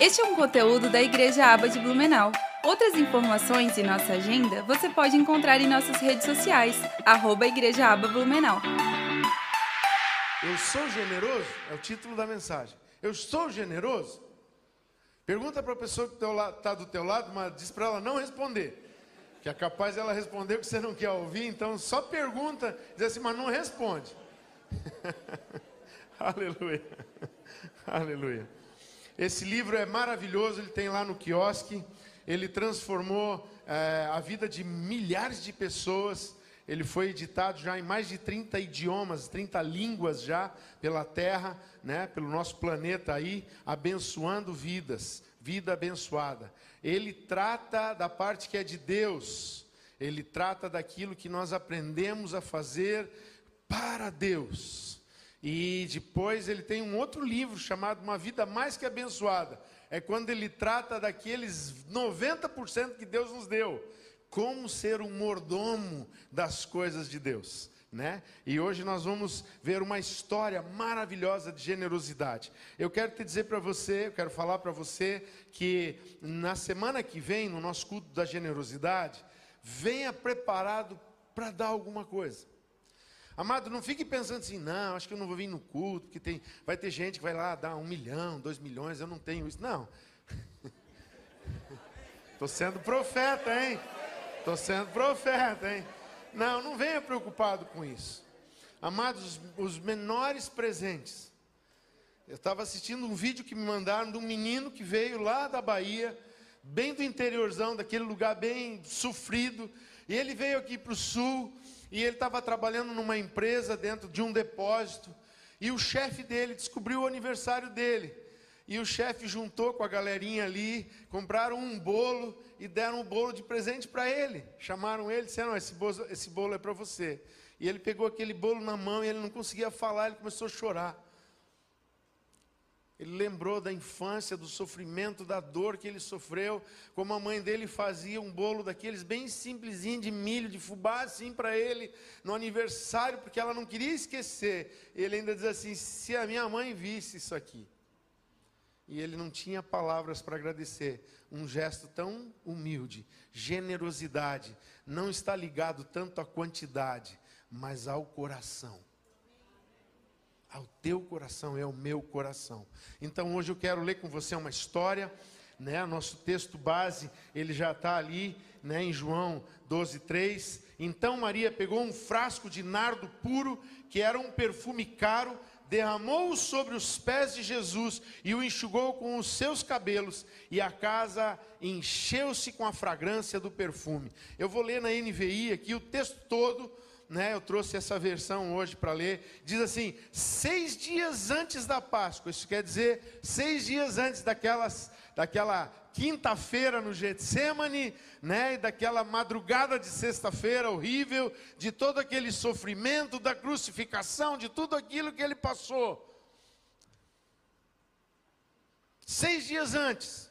Este é um conteúdo da Igreja Aba de Blumenau. Outras informações e nossa agenda você pode encontrar em nossas redes sociais, arroba Igreja Aba Blumenau. Eu sou generoso? É o título da mensagem. Eu sou generoso? Pergunta para a pessoa que está do teu lado, mas diz para ela não responder. Que é capaz ela responder o que você não quer ouvir, então só pergunta, diz assim, mas não responde. Aleluia. Aleluia. Esse livro é maravilhoso, ele tem lá no quiosque. Ele transformou é, a vida de milhares de pessoas. Ele foi editado já em mais de 30 idiomas, 30 línguas já pela Terra, né, pelo nosso planeta aí, abençoando vidas, vida abençoada. Ele trata da parte que é de Deus. Ele trata daquilo que nós aprendemos a fazer para Deus. E depois ele tem um outro livro chamado Uma Vida Mais Que Abençoada. É quando ele trata daqueles 90% que Deus nos deu. Como ser um mordomo das coisas de Deus. Né? E hoje nós vamos ver uma história maravilhosa de generosidade. Eu quero te dizer para você, eu quero falar para você que na semana que vem, no nosso culto da generosidade, venha preparado para dar alguma coisa. Amado, não fique pensando assim, não, acho que eu não vou vir no culto, porque tem, vai ter gente que vai lá dar um milhão, dois milhões, eu não tenho isso. Não. Estou sendo profeta, hein? Estou sendo profeta, hein? Não, não venha preocupado com isso. Amados, os, menores presentes. Eu estava assistindo um vídeo que me mandaram de um menino que veio lá da Bahia, bem do interiorzão, daquele lugar bem sofrido, e ele veio aqui para o sul e ele estava trabalhando numa empresa dentro de um depósito, e o chefe dele descobriu o aniversário dele. E o chefe juntou com a galerinha ali, compraram um bolo e deram um bolo de presente para ele. Chamaram ele disseram: esse bolo, esse bolo é para você. E ele pegou aquele bolo na mão e ele não conseguia falar, ele começou a chorar. Ele lembrou da infância, do sofrimento, da dor que ele sofreu, como a mãe dele fazia um bolo daqueles bem simplesinho de milho, de fubá, assim para ele, no aniversário, porque ela não queria esquecer. Ele ainda diz assim: se a minha mãe visse isso aqui. E ele não tinha palavras para agradecer. Um gesto tão humilde, generosidade, não está ligado tanto à quantidade, mas ao coração ao teu coração, é o meu coração. Então hoje eu quero ler com você uma história, né? Nosso texto base, ele já está ali, né, em João 12, 3. Então Maria pegou um frasco de nardo puro, que era um perfume caro, derramou-o sobre os pés de Jesus e o enxugou com os seus cabelos, e a casa encheu-se com a fragrância do perfume. Eu vou ler na NVI aqui o texto todo né, eu trouxe essa versão hoje para ler, diz assim: seis dias antes da Páscoa, isso quer dizer seis dias antes daquelas, daquela quinta-feira no Getsemane, né, e daquela madrugada de sexta-feira horrível, de todo aquele sofrimento, da crucificação, de tudo aquilo que ele passou. Seis dias antes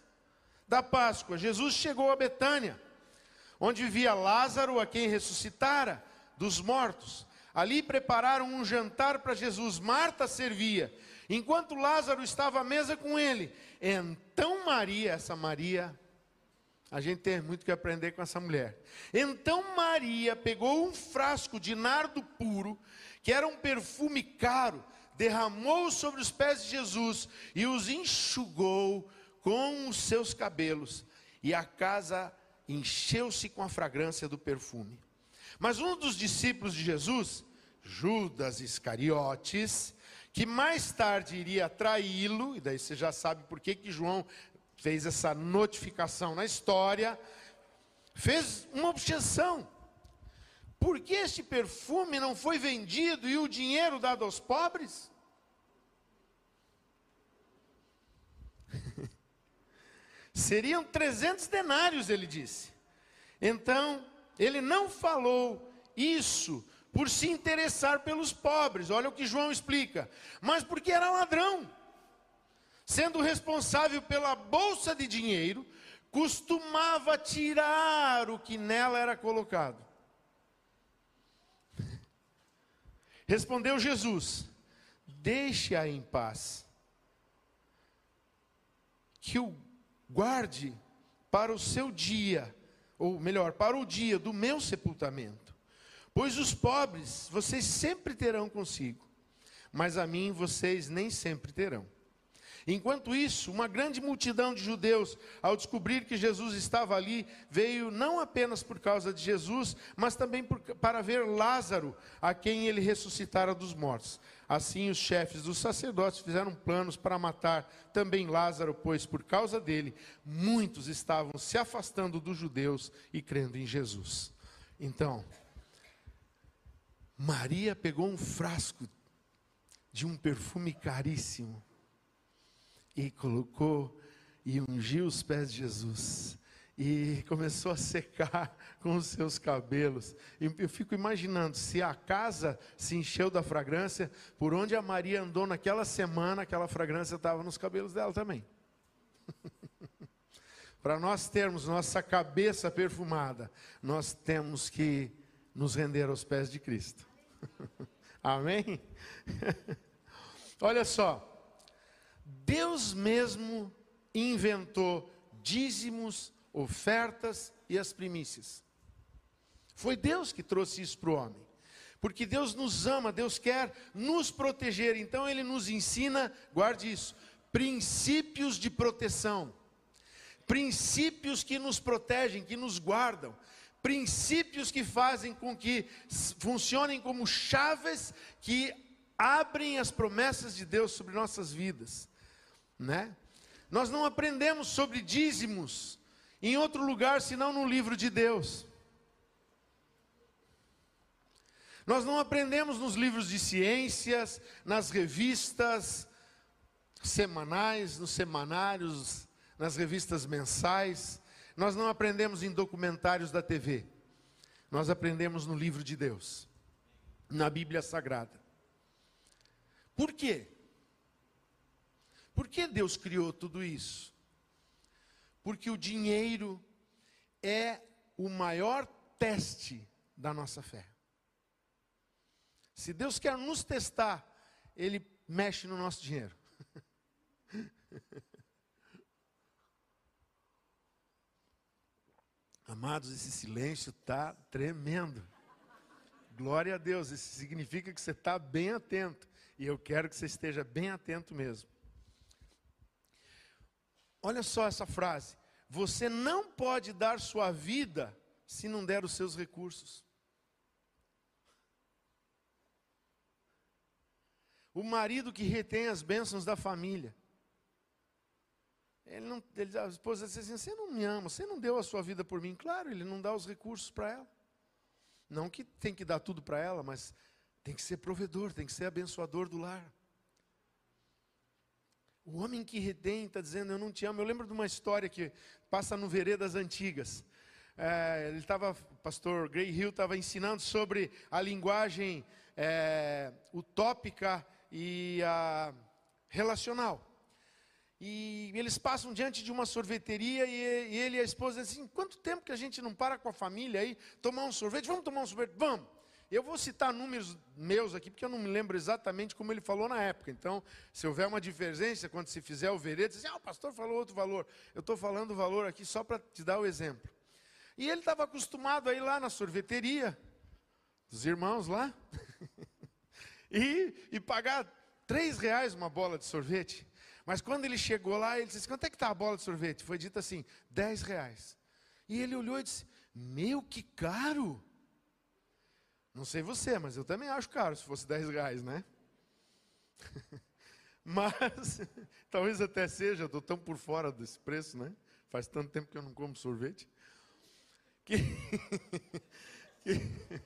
da Páscoa, Jesus chegou a Betânia, onde vivia Lázaro, a quem ressuscitara dos mortos. Ali prepararam um jantar para Jesus. Marta servia, enquanto Lázaro estava à mesa com ele. Então Maria, essa Maria, a gente tem muito que aprender com essa mulher. Então Maria pegou um frasco de nardo puro, que era um perfume caro, derramou sobre os pés de Jesus e os enxugou com os seus cabelos. E a casa encheu-se com a fragrância do perfume. Mas um dos discípulos de Jesus, Judas Iscariotes, que mais tarde iria traí-lo, e daí você já sabe por que, que João fez essa notificação na história, fez uma objeção. Por que este perfume não foi vendido e o dinheiro dado aos pobres? Seriam 300 denários, ele disse. Então, ele não falou isso por se interessar pelos pobres, olha o que João explica, mas porque era ladrão. Sendo responsável pela bolsa de dinheiro, costumava tirar o que nela era colocado. Respondeu Jesus: Deixe-a em paz. que o guarde para o seu dia, ou melhor, para o dia do meu sepultamento. Pois os pobres vocês sempre terão consigo, mas a mim vocês nem sempre terão. Enquanto isso, uma grande multidão de judeus, ao descobrir que Jesus estava ali, veio não apenas por causa de Jesus, mas também por, para ver Lázaro, a quem ele ressuscitara dos mortos. Assim, os chefes dos sacerdotes fizeram planos para matar também Lázaro, pois por causa dele, muitos estavam se afastando dos judeus e crendo em Jesus. Então, Maria pegou um frasco de um perfume caríssimo e colocou e ungiu os pés de Jesus e começou a secar com os seus cabelos. Eu fico imaginando se a casa se encheu da fragrância, por onde a Maria andou naquela semana, aquela fragrância estava nos cabelos dela também. Para nós termos nossa cabeça perfumada, nós temos que nos render aos pés de Cristo. Amém? Olha só, Deus mesmo inventou dízimos, ofertas e as primícias. Foi Deus que trouxe isso para o homem. Porque Deus nos ama, Deus quer nos proteger. Então Ele nos ensina, guarde isso, princípios de proteção. Princípios que nos protegem, que nos guardam. Princípios que fazem com que funcionem como chaves que abrem as promessas de Deus sobre nossas vidas né? Nós não aprendemos sobre dízimos em outro lugar senão no livro de Deus. Nós não aprendemos nos livros de ciências, nas revistas semanais, nos semanários, nas revistas mensais. Nós não aprendemos em documentários da TV. Nós aprendemos no livro de Deus, na Bíblia Sagrada. Por quê? Por que Deus criou tudo isso? Porque o dinheiro é o maior teste da nossa fé. Se Deus quer nos testar, Ele mexe no nosso dinheiro. Amados, esse silêncio está tremendo. Glória a Deus, isso significa que você está bem atento. E eu quero que você esteja bem atento mesmo. Olha só essa frase: você não pode dar sua vida se não der os seus recursos. O marido que retém as bênçãos da família. Ele não, ele, a esposa diz assim: Você não me ama, você não deu a sua vida por mim. Claro, ele não dá os recursos para ela. Não que tem que dar tudo para ela, mas tem que ser provedor, tem que ser abençoador do lar. O homem que retém está dizendo, eu não te amo. Eu lembro de uma história que passa no Veredas Antigas. É, ele estava, pastor Gray Hill estava ensinando sobre a linguagem é, utópica e a relacional. E eles passam diante de uma sorveteria e, e ele e a esposa dizem assim, quanto tempo que a gente não para com a família aí, tomar um sorvete? Vamos tomar um sorvete? Vamos. Eu vou citar números meus aqui, porque eu não me lembro exatamente como ele falou na época. Então, se houver uma divergência, quando se fizer o veredo, diz, ah, o pastor falou outro valor. Eu estou falando o valor aqui só para te dar o exemplo. E ele estava acostumado a ir lá na sorveteria, dos irmãos lá, e, e pagar três reais uma bola de sorvete. Mas quando ele chegou lá, ele disse, quanto é que está a bola de sorvete? Foi dito assim, dez reais. E ele olhou e disse, meu, que caro! Não sei você, mas eu também acho caro se fosse 10 reais, né? mas, talvez até seja, estou tão por fora desse preço, né? Faz tanto tempo que eu não como sorvete. Que, que...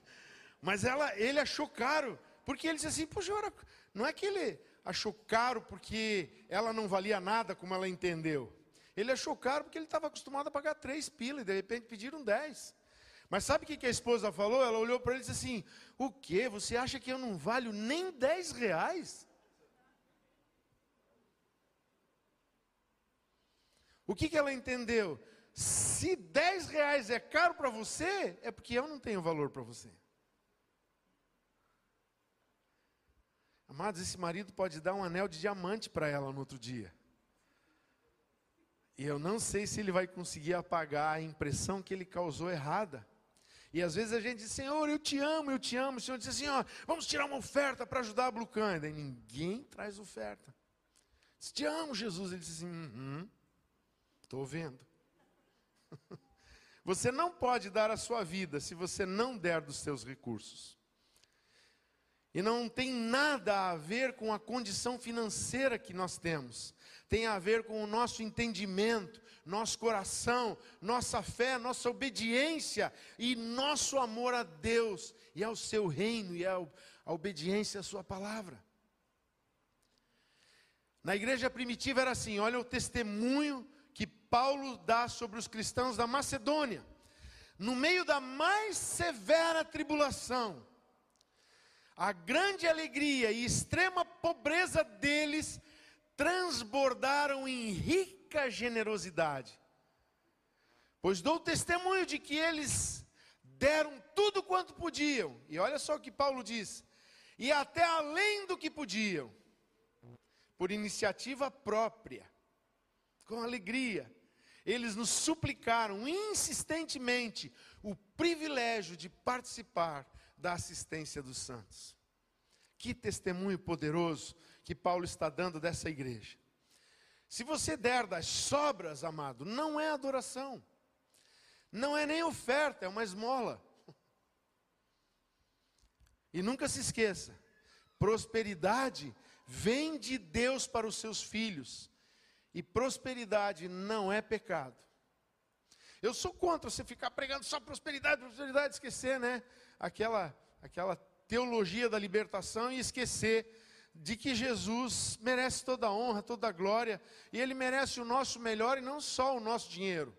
mas ela, ele achou caro, porque ele disse assim, poxa, não é que ele achou caro porque ela não valia nada, como ela entendeu. Ele achou caro porque ele estava acostumado a pagar três pilas e de repente pediram dez. Mas sabe o que a esposa falou? Ela olhou para ele e disse assim: O que? Você acha que eu não valho nem 10 reais? O que, ela entendeu? Se 10 reais é caro para você, é porque eu não tenho valor para você. Amados, esse marido pode dar um anel de diamante para ela no outro dia. E eu não sei se ele vai conseguir apagar a impressão que ele causou errada. E às vezes a gente diz, Senhor, eu te amo, eu te amo. O Senhor diz assim, ó, vamos tirar uma oferta para ajudar a Blucan. E ninguém traz oferta. Diz, te amo, Jesus. Ele diz assim, estou vendo. Você não pode dar a sua vida se você não der dos seus recursos. E não tem nada a ver com a condição financeira que nós temos. Tem a ver com o nosso entendimento, nosso coração, nossa fé, nossa obediência e nosso amor a Deus e ao seu reino e a, a obediência à sua palavra. Na igreja primitiva era assim, olha o testemunho que Paulo dá sobre os cristãos da Macedônia. No meio da mais severa tribulação, a grande alegria e extrema pobreza deles transbordaram em rica generosidade. Pois dou testemunho de que eles deram tudo quanto podiam. E olha só o que Paulo diz: e até além do que podiam, por iniciativa própria, com alegria, eles nos suplicaram insistentemente o privilégio de participar da assistência dos santos. Que testemunho poderoso que Paulo está dando dessa igreja. Se você der das sobras, amado, não é adoração, não é nem oferta, é uma esmola. E nunca se esqueça: prosperidade vem de Deus para os seus filhos, e prosperidade não é pecado. Eu sou contra você ficar pregando só prosperidade, prosperidade, esquecer, né? Aquela, aquela teologia da libertação e esquecer de que Jesus merece toda a honra, toda a glória, e Ele merece o nosso melhor e não só o nosso dinheiro.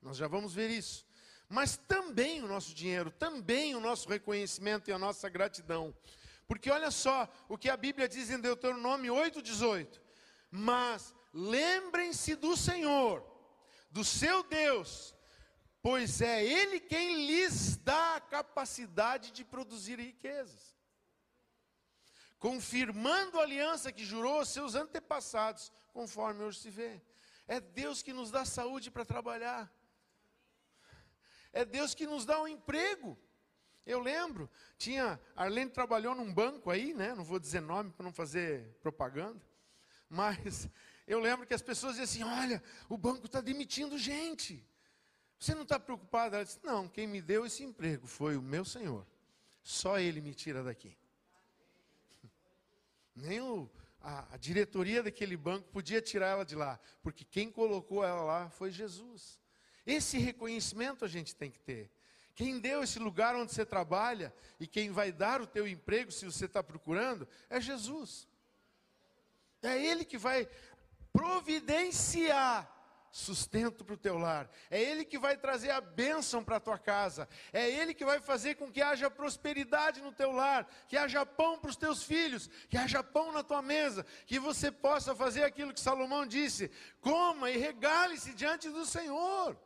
Nós já vamos ver isso. Mas também o nosso dinheiro, também o nosso reconhecimento e a nossa gratidão. Porque olha só o que a Bíblia diz em Deuteronômio 8,18. Mas lembrem-se do Senhor, do seu Deus, pois é Ele quem lhes dá a capacidade de produzir riquezas, confirmando a aliança que jurou aos seus antepassados, conforme hoje se vê. É Deus que nos dá saúde para trabalhar, é Deus que nos dá um emprego. Eu lembro, tinha, Arlene trabalhou num banco aí, né? Não vou dizer nome para não fazer propaganda, mas eu lembro que as pessoas diziam assim: olha, o banco está demitindo gente. Você não está preocupado? Ela disse: Não, quem me deu esse emprego foi o meu Senhor. Só Ele me tira daqui. Nem o, a, a diretoria daquele banco podia tirar ela de lá, porque quem colocou ela lá foi Jesus. Esse reconhecimento a gente tem que ter. Quem deu esse lugar onde você trabalha e quem vai dar o teu emprego, se você está procurando, é Jesus. É Ele que vai providenciar sustento para o teu lar. É Ele que vai trazer a bênção para a tua casa. É Ele que vai fazer com que haja prosperidade no teu lar, que haja pão para os teus filhos, que haja pão na tua mesa, que você possa fazer aquilo que Salomão disse: coma e regale-se diante do Senhor.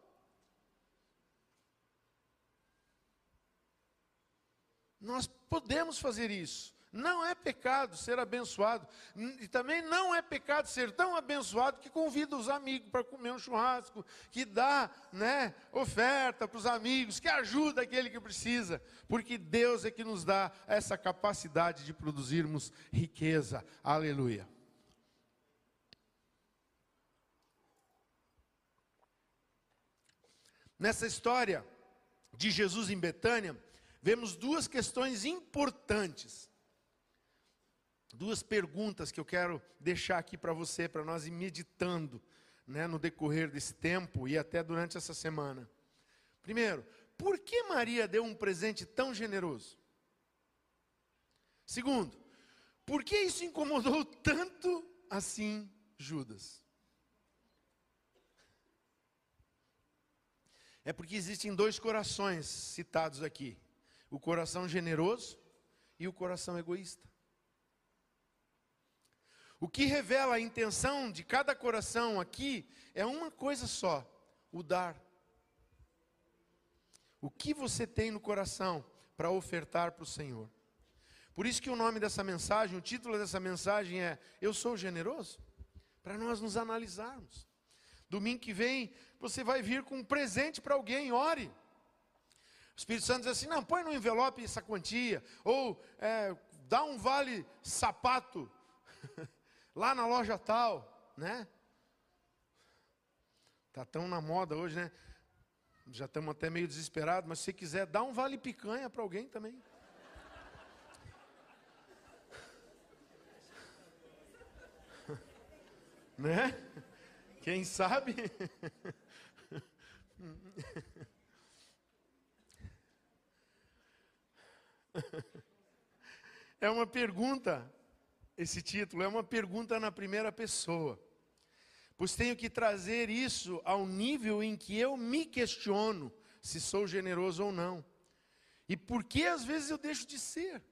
Nós podemos fazer isso. Não é pecado ser abençoado. E também não é pecado ser tão abençoado que convida os amigos para comer um churrasco, que dá né, oferta para os amigos, que ajuda aquele que precisa. Porque Deus é que nos dá essa capacidade de produzirmos riqueza. Aleluia. Nessa história de Jesus em Betânia, vemos duas questões importantes duas perguntas que eu quero deixar aqui para você, para nós ir meditando né, no decorrer desse tempo e até durante essa semana. Primeiro, por que Maria deu um presente tão generoso? Segundo, por que isso incomodou tanto assim Judas? É porque existem dois corações citados aqui: o coração generoso e o coração egoísta. O que revela a intenção de cada coração aqui é uma coisa só: o dar. O que você tem no coração para ofertar para o Senhor? Por isso que o nome dessa mensagem, o título dessa mensagem é Eu sou generoso? Para nós nos analisarmos. Domingo que vem, você vai vir com um presente para alguém, ore. O Espírito Santo diz assim: não, põe no envelope essa quantia, ou é, dá um vale sapato lá na loja tal, né? Tá tão na moda hoje, né? Já estamos até meio desesperados, mas se quiser, dá um vale picanha para alguém também. né? Quem sabe? É uma pergunta, esse título, é uma pergunta na primeira pessoa. Pois tenho que trazer isso ao nível em que eu me questiono se sou generoso ou não. E por que às vezes eu deixo de ser?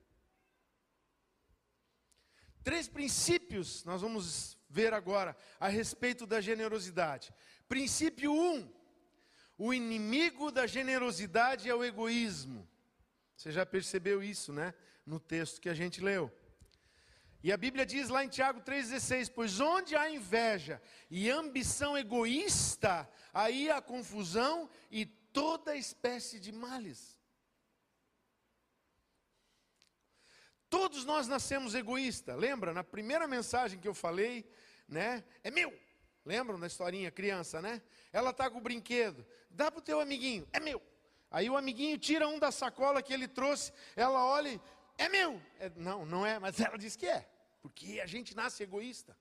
Três princípios nós vamos ver agora a respeito da generosidade. Princípio 1: um, o inimigo da generosidade é o egoísmo. Você já percebeu isso, né? No texto que a gente leu. E a Bíblia diz lá em Tiago 3,16: Pois onde há inveja e ambição egoísta, aí há confusão e toda espécie de males. Todos nós nascemos egoístas. Lembra? Na primeira mensagem que eu falei, né? É meu. Lembram da historinha, criança, né? Ela está com o brinquedo. Dá para o teu amiguinho. É meu. Aí o amiguinho tira um da sacola que ele trouxe. Ela olha e, é meu. É, não, não é, mas ela diz que é. Porque a gente nasce egoísta.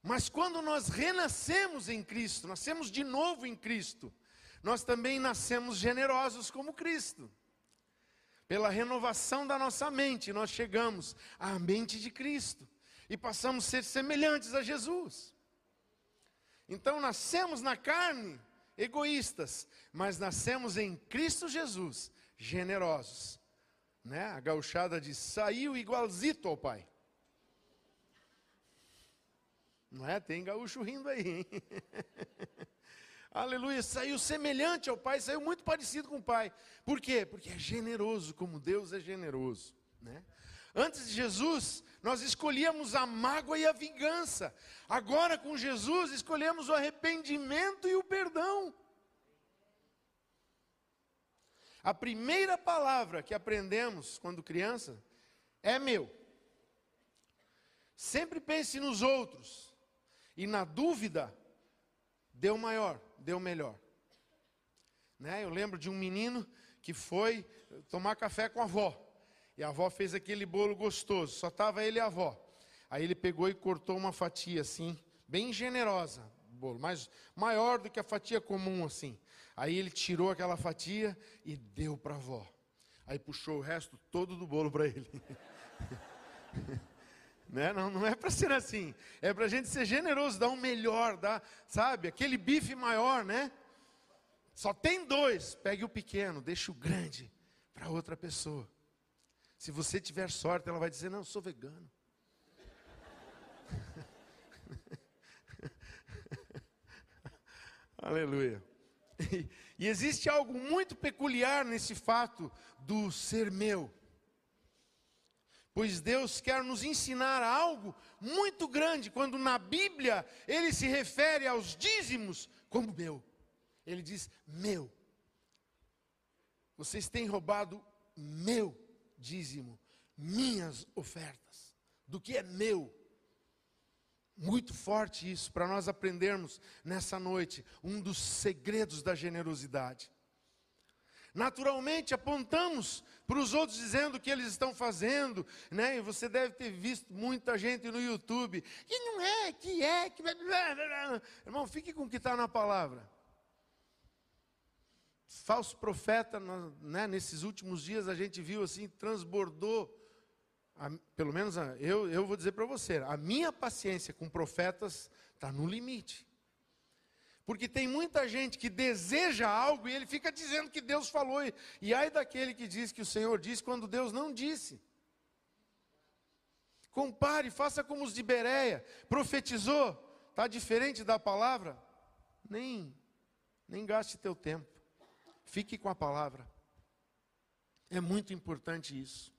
Mas quando nós renascemos em Cristo, nascemos de novo em Cristo, nós também nascemos generosos como Cristo. Pela renovação da nossa mente, nós chegamos à mente de Cristo e passamos a ser semelhantes a Jesus. Então nascemos na carne egoístas, mas nascemos em Cristo Jesus generosos. Né? A gauchada diz: saiu igualzito ao Pai. Não é? Tem gaúcho rindo aí, hein? Aleluia, saiu semelhante ao Pai, saiu muito parecido com o Pai. Por quê? Porque é generoso, como Deus é generoso. Né? Antes de Jesus, nós escolhíamos a mágoa e a vingança. Agora, com Jesus, escolhemos o arrependimento e o perdão. A primeira palavra que aprendemos quando criança é meu. Sempre pense nos outros. E na dúvida, o maior, o melhor. Né? Eu lembro de um menino que foi tomar café com a avó. E a avó fez aquele bolo gostoso, só estava ele e a avó. Aí ele pegou e cortou uma fatia assim, bem generosa, bolo, mas maior do que a fatia comum assim. Aí ele tirou aquela fatia e deu para a avó. Aí puxou o resto todo do bolo para ele. né? Não, não é para ser assim. É para a gente ser generoso, dar um melhor, dar, sabe, aquele bife maior, né? Só tem dois. Pegue o pequeno, deixe o grande para outra pessoa. Se você tiver sorte, ela vai dizer: Não, eu sou vegano. Aleluia. E, e existe algo muito peculiar nesse fato do ser meu. Pois Deus quer nos ensinar algo muito grande quando na Bíblia ele se refere aos dízimos como meu. Ele diz: meu. Vocês têm roubado meu dízimo, minhas ofertas, do que é meu. Muito forte isso, para nós aprendermos nessa noite, um dos segredos da generosidade. Naturalmente apontamos para os outros dizendo o que eles estão fazendo, né? E você deve ter visto muita gente no YouTube, que não é, que é, que. Irmão, fique com o que está na palavra falso profeta, né, nesses últimos dias a gente viu assim, transbordou, a, pelo menos a, eu, eu vou dizer para você, a minha paciência com profetas está no limite. Porque tem muita gente que deseja algo e ele fica dizendo que Deus falou. E, e ai daquele que diz que o Senhor disse quando Deus não disse. Compare, faça como os de Bereia. Profetizou, está diferente da palavra? Nem, nem gaste teu tempo. Fique com a palavra. É muito importante isso.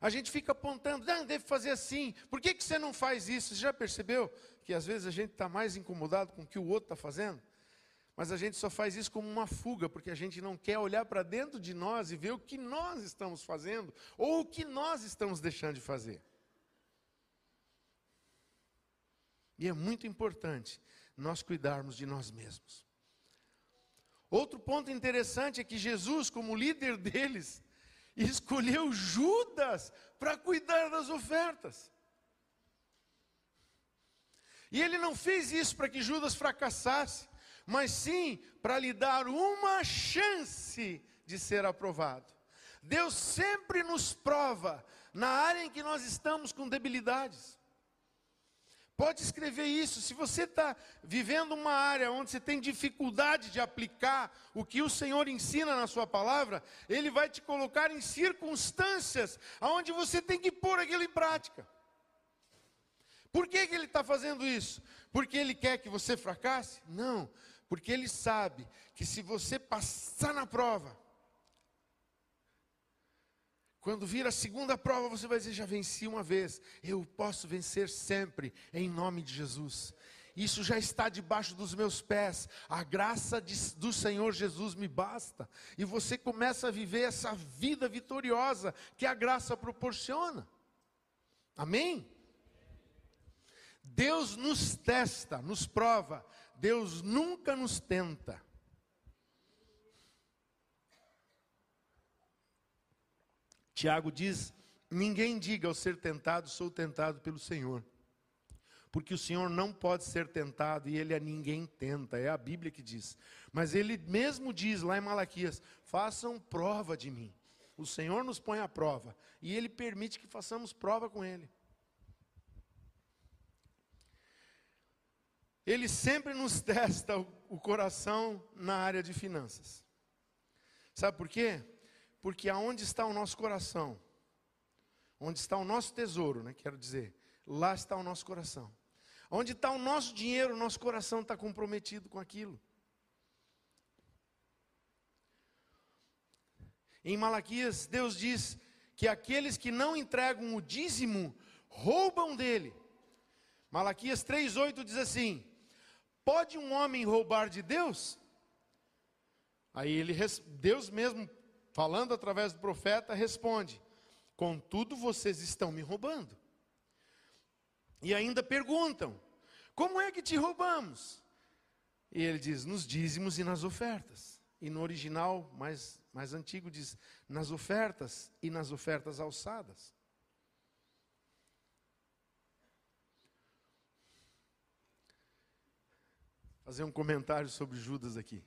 A gente fica apontando, não, deve fazer assim, por que, que você não faz isso? Você já percebeu que às vezes a gente está mais incomodado com o que o outro está fazendo? Mas a gente só faz isso como uma fuga, porque a gente não quer olhar para dentro de nós e ver o que nós estamos fazendo, ou o que nós estamos deixando de fazer. E é muito importante nós cuidarmos de nós mesmos. Outro ponto interessante é que Jesus, como líder deles, escolheu Judas para cuidar das ofertas. E ele não fez isso para que Judas fracassasse, mas sim para lhe dar uma chance de ser aprovado. Deus sempre nos prova na área em que nós estamos com debilidades. Pode escrever isso. Se você está vivendo uma área onde você tem dificuldade de aplicar o que o Senhor ensina na Sua palavra, Ele vai te colocar em circunstâncias onde você tem que pôr aquilo em prática. Por que, que Ele está fazendo isso? Porque Ele quer que você fracasse? Não, porque Ele sabe que se você passar na prova, quando vir a segunda prova, você vai dizer: já venci uma vez, eu posso vencer sempre, em nome de Jesus. Isso já está debaixo dos meus pés, a graça de, do Senhor Jesus me basta, e você começa a viver essa vida vitoriosa que a graça proporciona. Amém? Deus nos testa, nos prova, Deus nunca nos tenta. Tiago diz: Ninguém diga ao ser tentado, sou tentado pelo Senhor. Porque o Senhor não pode ser tentado e ele a ninguém tenta, é a Bíblia que diz. Mas ele mesmo diz lá em Malaquias: façam prova de mim. O Senhor nos põe à prova e ele permite que façamos prova com ele. Ele sempre nos testa o coração na área de finanças. Sabe por quê? Porque aonde está o nosso coração, onde está o nosso tesouro, né, quero dizer, lá está o nosso coração. Onde está o nosso dinheiro, o nosso coração está comprometido com aquilo. Em Malaquias, Deus diz que aqueles que não entregam o dízimo roubam dele. Malaquias 3,8 diz assim: Pode um homem roubar de Deus? Aí ele, Deus mesmo falando através do profeta, responde: Contudo, vocês estão me roubando. E ainda perguntam: Como é que te roubamos? E ele diz: Nos dízimos e nas ofertas. E no original mais, mais antigo diz: Nas ofertas e nas ofertas alçadas. Fazer um comentário sobre Judas aqui.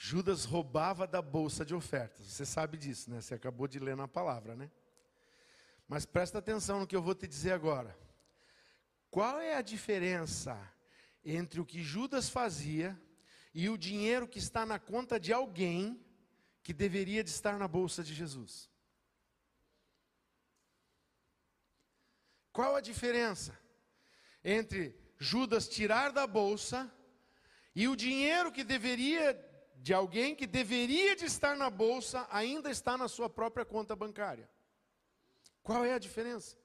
Judas roubava da bolsa de ofertas. Você sabe disso, né? Você acabou de ler na palavra, né? Mas presta atenção no que eu vou te dizer agora. Qual é a diferença entre o que Judas fazia e o dinheiro que está na conta de alguém que deveria de estar na bolsa de Jesus? Qual a diferença entre Judas tirar da bolsa e o dinheiro que deveria de alguém que deveria de estar na bolsa ainda está na sua própria conta bancária. Qual é a diferença?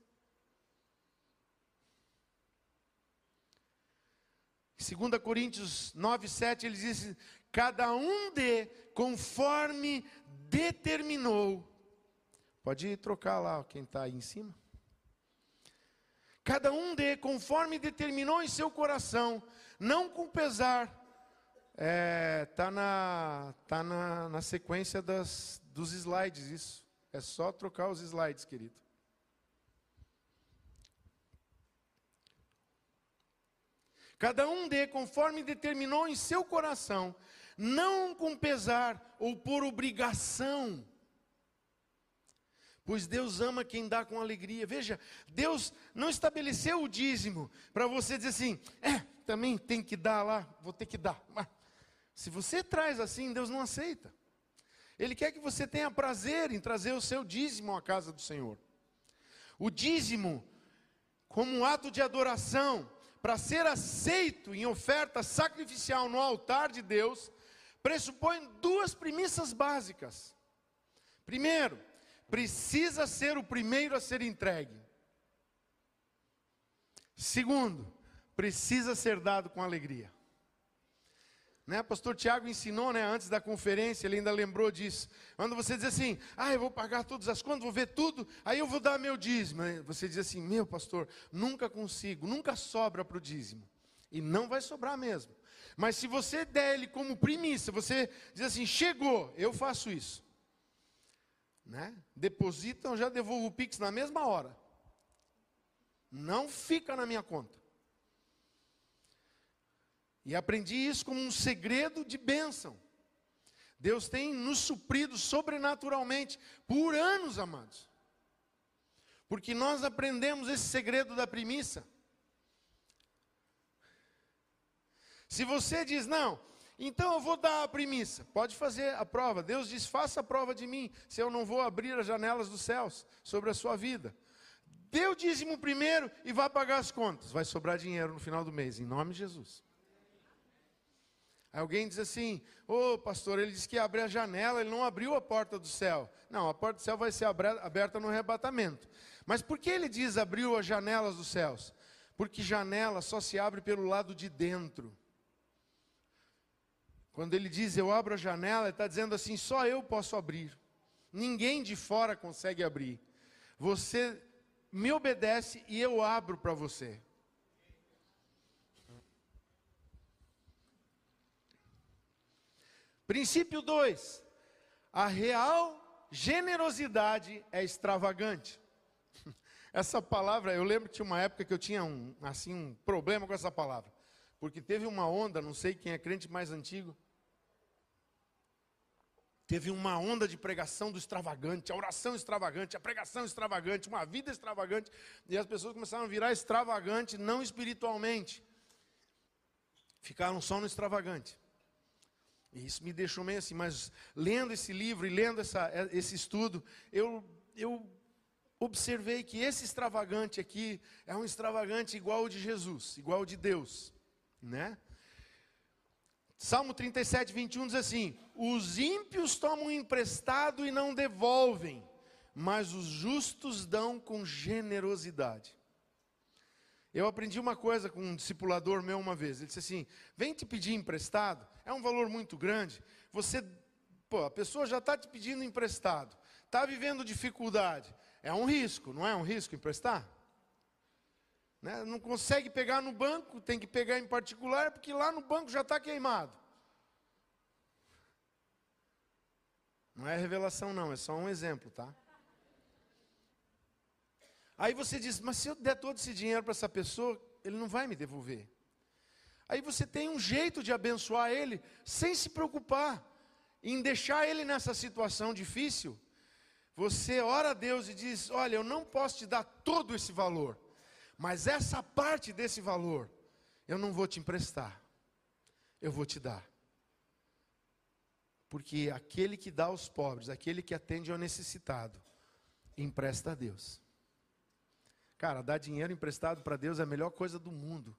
2 Coríntios 9, 7, ele diz: Cada um dê conforme determinou. Pode trocar lá quem está aí em cima. Cada um dê conforme determinou em seu coração, não com pesar, é, tá na, tá na, na sequência das, dos slides, isso. É só trocar os slides, querido. Cada um dê conforme determinou em seu coração, não com pesar ou por obrigação. Pois Deus ama quem dá com alegria. Veja, Deus não estabeleceu o dízimo para você dizer assim, é, também tem que dar lá, vou ter que dar. Mas se você traz assim, Deus não aceita. Ele quer que você tenha prazer em trazer o seu dízimo à casa do Senhor. O dízimo, como um ato de adoração, para ser aceito em oferta sacrificial no altar de Deus, pressupõe duas premissas básicas. Primeiro, precisa ser o primeiro a ser entregue. Segundo, precisa ser dado com alegria. Né? Pastor Tiago ensinou, né, antes da conferência, ele ainda lembrou disso. Quando você diz assim, ah, eu vou pagar todas as contas, vou ver tudo, aí eu vou dar meu dízimo. Você diz assim, meu pastor, nunca consigo, nunca sobra para o dízimo. E não vai sobrar mesmo. Mas se você der ele como primícia, você diz assim, chegou, eu faço isso. Né? Depositam, já devolvo o Pix na mesma hora. Não fica na minha conta. E aprendi isso como um segredo de bênção. Deus tem nos suprido sobrenaturalmente por anos, amados. Porque nós aprendemos esse segredo da premissa. Se você diz, não, então eu vou dar a premissa, pode fazer a prova. Deus diz, faça a prova de mim, se eu não vou abrir as janelas dos céus sobre a sua vida. Dê o dízimo primeiro e vá pagar as contas. Vai sobrar dinheiro no final do mês, em nome de Jesus. Alguém diz assim: Ô oh, pastor, ele disse que ia abrir a janela, ele não abriu a porta do céu. Não, a porta do céu vai ser aberta no arrebatamento. Mas por que ele diz abriu as janelas dos céus? Porque janela só se abre pelo lado de dentro. Quando ele diz eu abro a janela, ele está dizendo assim: só eu posso abrir. Ninguém de fora consegue abrir. Você me obedece e eu abro para você. Princípio 2: a real generosidade é extravagante. Essa palavra, eu lembro que tinha uma época que eu tinha um, assim, um problema com essa palavra. Porque teve uma onda, não sei quem é crente mais antigo, teve uma onda de pregação do extravagante, a oração extravagante, a pregação extravagante, uma vida extravagante, e as pessoas começaram a virar extravagante, não espiritualmente. Ficaram só no extravagante. E isso me deixou meio assim, mas lendo esse livro e lendo essa, esse estudo, eu, eu observei que esse extravagante aqui é um extravagante igual ao de Jesus, igual ao de Deus, né? Salmo 37, 21 diz assim: Os ímpios tomam emprestado e não devolvem, mas os justos dão com generosidade. Eu aprendi uma coisa com um discipulador meu uma vez. Ele disse assim: vem te pedir emprestado, é um valor muito grande. Você, pô, a pessoa já está te pedindo emprestado, está vivendo dificuldade. É um risco, não é um risco emprestar? Né? Não consegue pegar no banco, tem que pegar em particular, porque lá no banco já está queimado. Não é revelação, não, é só um exemplo, tá? Aí você diz, mas se eu der todo esse dinheiro para essa pessoa, ele não vai me devolver. Aí você tem um jeito de abençoar ele sem se preocupar em deixar ele nessa situação difícil. Você ora a Deus e diz: Olha, eu não posso te dar todo esse valor, mas essa parte desse valor eu não vou te emprestar, eu vou te dar. Porque aquele que dá aos pobres, aquele que atende ao necessitado, empresta a Deus. Cara, dar dinheiro emprestado para Deus é a melhor coisa do mundo.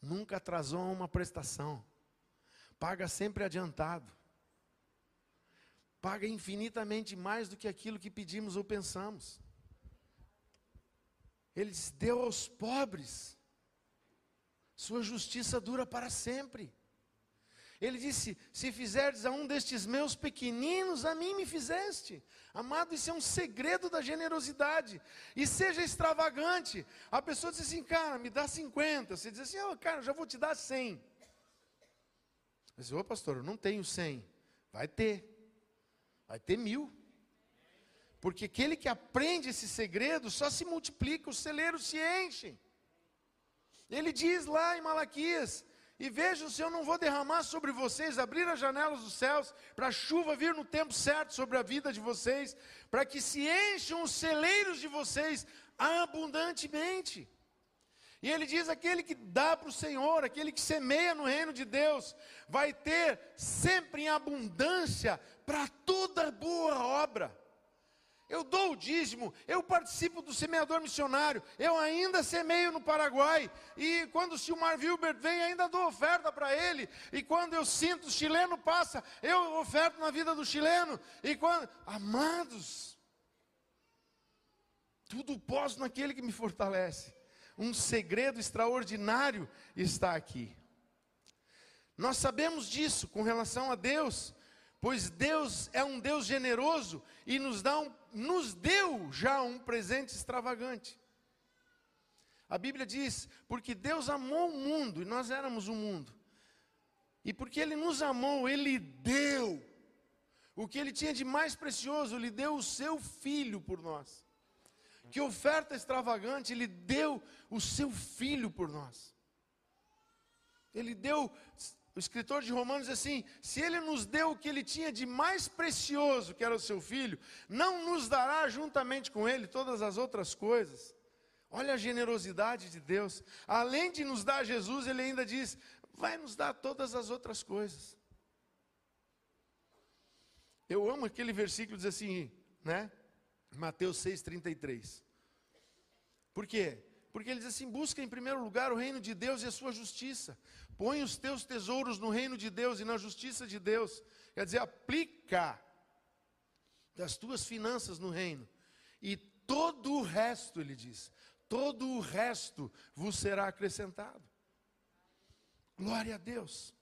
Nunca atrasou uma prestação. Paga sempre adiantado. Paga infinitamente mais do que aquilo que pedimos ou pensamos. Ele diz: deu aos pobres. Sua justiça dura para sempre. Ele disse: Se fizerdes a um destes meus pequeninos, a mim me fizeste. Amado, isso é um segredo da generosidade. E seja extravagante. A pessoa diz assim, cara, me dá 50. Você diz assim, oh, cara, já vou te dar 100. Mas, ô pastor, eu não tenho 100. Vai ter. Vai ter mil. Porque aquele que aprende esse segredo só se multiplica, os celeiros se enchem. Ele diz lá em Malaquias: e vejam se eu não vou derramar sobre vocês, abrir as janelas dos céus, para a chuva vir no tempo certo sobre a vida de vocês, para que se encham os celeiros de vocês abundantemente. E ele diz: aquele que dá para o Senhor, aquele que semeia no reino de Deus, vai ter sempre em abundância para toda boa obra. Eu dou o dízimo, eu participo do semeador missionário, eu ainda semeio no Paraguai, e quando o Silmar Wilbert vem, ainda dou oferta para ele, e quando eu sinto o chileno passa, eu oferto na vida do chileno, e quando. Amados, tudo posso naquele que me fortalece. Um segredo extraordinário está aqui. Nós sabemos disso com relação a Deus, pois Deus é um Deus generoso e nos, dá um, nos deu já um presente extravagante. A Bíblia diz: porque Deus amou o mundo e nós éramos o mundo, e porque Ele nos amou, Ele deu o que Ele tinha de mais precioso, Ele deu o seu filho por nós. Que oferta extravagante, Ele deu o seu filho por nós. Ele deu o escritor de Romanos diz assim: se ele nos deu o que ele tinha de mais precioso, que era o seu filho, não nos dará juntamente com ele todas as outras coisas. Olha a generosidade de Deus. Além de nos dar Jesus, ele ainda diz: vai nos dar todas as outras coisas. Eu amo aquele versículo diz assim, né? Mateus 6:33. Por quê? Porque ele diz assim: busca em primeiro lugar o reino de Deus e a sua justiça. Põe os teus tesouros no reino de Deus e na justiça de Deus. Quer dizer, aplica das tuas finanças no reino. E todo o resto, ele diz, todo o resto vos será acrescentado. Glória a Deus.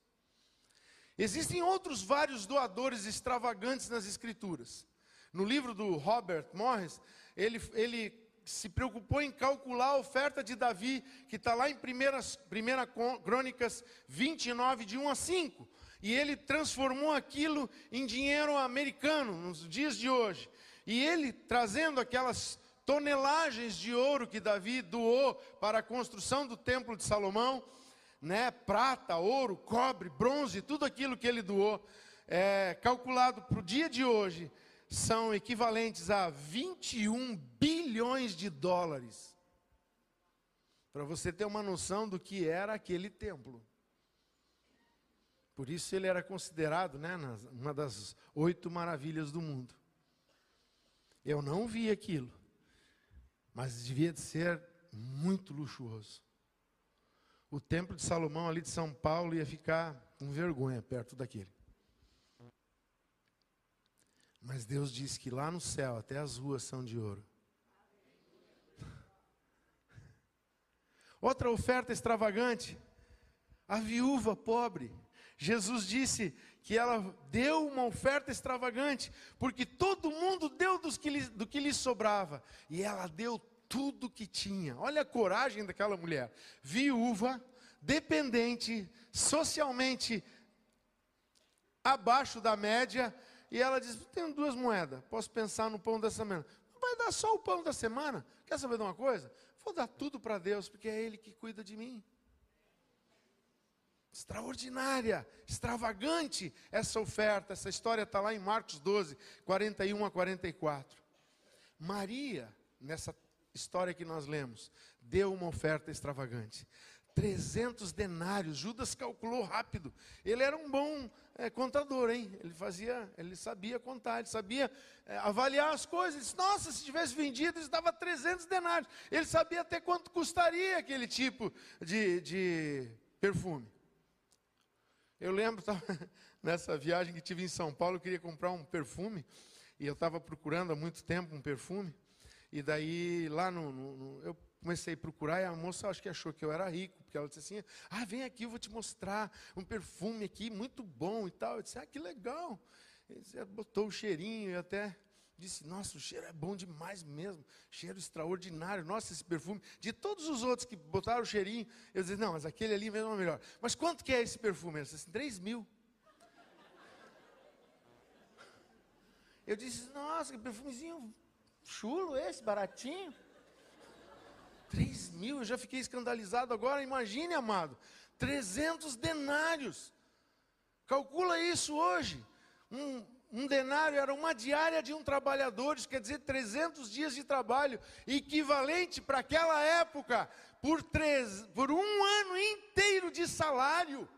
Existem outros vários doadores extravagantes nas Escrituras. No livro do Robert Morris, ele, ele se preocupou em calcular a oferta de Davi, que está lá em 1 primeira Crônicas 29, de 1 a 5. E ele transformou aquilo em dinheiro americano, nos dias de hoje. E ele, trazendo aquelas tonelagens de ouro que Davi doou para a construção do templo de Salomão, né, prata, ouro, cobre, bronze, tudo aquilo que ele doou, é, calculado para o dia de hoje, são equivalentes a 21 bilhões de dólares. Para você ter uma noção do que era aquele templo. Por isso ele era considerado né, uma das oito maravilhas do mundo. Eu não vi aquilo, mas devia de ser muito luxuoso. O templo de Salomão ali de São Paulo ia ficar com vergonha perto daquele. Mas Deus diz que lá no céu até as ruas são de ouro. Outra oferta extravagante, a viúva pobre. Jesus disse que ela deu uma oferta extravagante, porque todo mundo deu que lhe, do que lhe sobrava, e ela deu tudo que tinha. Olha a coragem daquela mulher, viúva, dependente, socialmente abaixo da média, e ela diz: Tenho duas moedas, posso pensar no pão da semana. Vai dar só o pão da semana? Quer saber de uma coisa? Vou dar tudo para Deus, porque é Ele que cuida de mim. Extraordinária, extravagante essa oferta. Essa história está lá em Marcos 12, 41 a 44. Maria, nessa história que nós lemos, deu uma oferta extravagante. 300 denários. Judas calculou rápido. Ele era um bom é, contador, hein? Ele fazia, ele sabia contar, ele sabia é, avaliar as coisas. Ele disse, Nossa, se tivesse vendido, isso dava 300 denários. Ele sabia até quanto custaria aquele tipo de, de perfume. Eu lembro, tava, nessa viagem que tive em São Paulo, eu queria comprar um perfume. E eu estava procurando há muito tempo um perfume. E daí, lá no, no, no eu comecei a procurar e a moça acho que achou que eu era rico, porque ela disse assim: "Ah, vem aqui, eu vou te mostrar um perfume aqui muito bom e tal". Eu disse: "Ah, que legal". Ele botou o cheirinho e até disse: "Nossa, o cheiro é bom demais mesmo, cheiro extraordinário. Nossa, esse perfume, de todos os outros que botaram o cheirinho, eu disse: "Não, mas aquele ali mesmo é melhor". Mas quanto que é esse perfume? Ele disse assim: 3 mil. Eu disse: "Nossa, que perfumezinho chulo esse, baratinho". 3 mil, eu já fiquei escandalizado agora. Imagine, amado, 300 denários. Calcula isso hoje. Um, um denário era uma diária de um trabalhador, isso quer dizer 300 dias de trabalho, equivalente para aquela época por, três, por um ano inteiro de salário.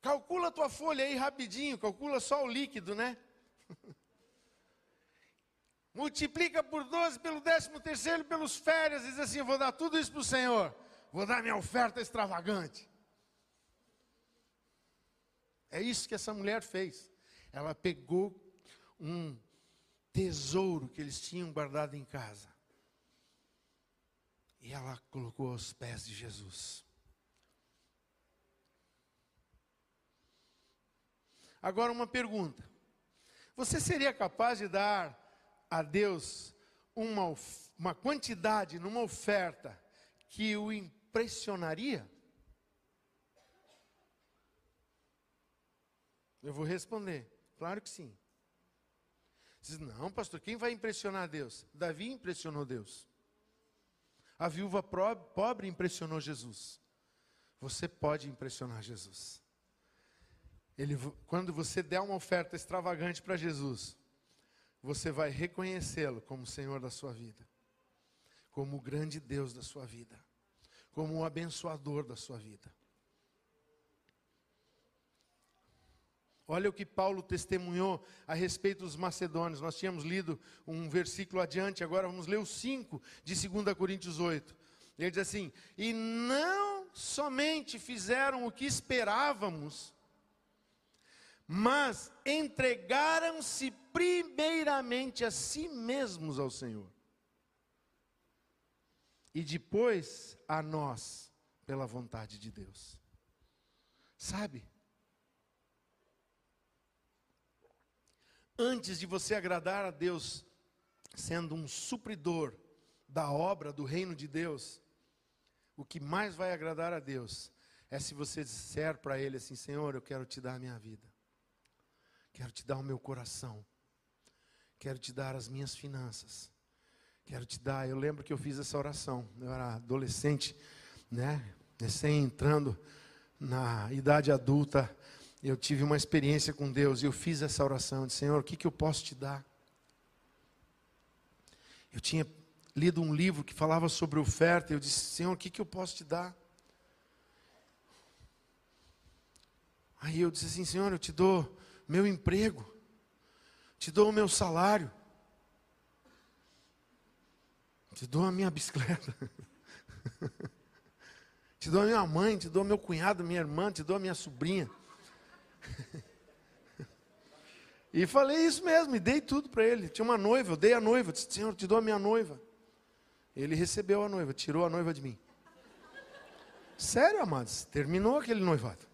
Calcula a tua folha aí rapidinho, calcula só o líquido, né? multiplica por 12 pelo décimo terceiro pelos férias, diz assim: vou dar tudo isso para o Senhor, vou dar minha oferta extravagante. É isso que essa mulher fez. Ela pegou um tesouro que eles tinham guardado em casa e ela colocou aos pés de Jesus. Agora uma pergunta: você seria capaz de dar a Deus uma, uma quantidade numa oferta que o impressionaria? Eu vou responder, claro que sim. Diz, não, pastor, quem vai impressionar Deus? Davi impressionou Deus. A viúva pobre impressionou Jesus. Você pode impressionar Jesus. Ele, quando você der uma oferta extravagante para Jesus, você vai reconhecê-lo como Senhor da sua vida, como o grande Deus da sua vida, como o abençoador da sua vida. Olha o que Paulo testemunhou a respeito dos macedônios. Nós tínhamos lido um versículo adiante, agora vamos ler o 5 de 2 Coríntios 8. Ele diz assim: E não somente fizeram o que esperávamos, mas entregaram-se primeiramente a si mesmos ao Senhor, e depois a nós, pela vontade de Deus. Sabe? Antes de você agradar a Deus, sendo um supridor da obra do reino de Deus, o que mais vai agradar a Deus é se você disser para Ele assim: Senhor, eu quero te dar a minha vida. Quero te dar o meu coração. Quero te dar as minhas finanças. Quero te dar. Eu lembro que eu fiz essa oração. Eu era adolescente, né? Recém entrando na idade adulta. Eu tive uma experiência com Deus e eu fiz essa oração. Disse, Senhor, o que, que eu posso te dar? Eu tinha lido um livro que falava sobre oferta. Eu disse, Senhor, o que, que eu posso te dar? Aí eu disse assim, Senhor, eu te dou meu emprego, te dou o meu salário, te dou a minha bicicleta, te dou a minha mãe, te dou meu cunhado, minha irmã, te dou a minha sobrinha. E falei isso mesmo, e dei tudo para ele. Tinha uma noiva, eu dei a noiva, disse, Senhor, te dou a minha noiva. Ele recebeu a noiva, tirou a noiva de mim. Sério, amados, terminou aquele noivado.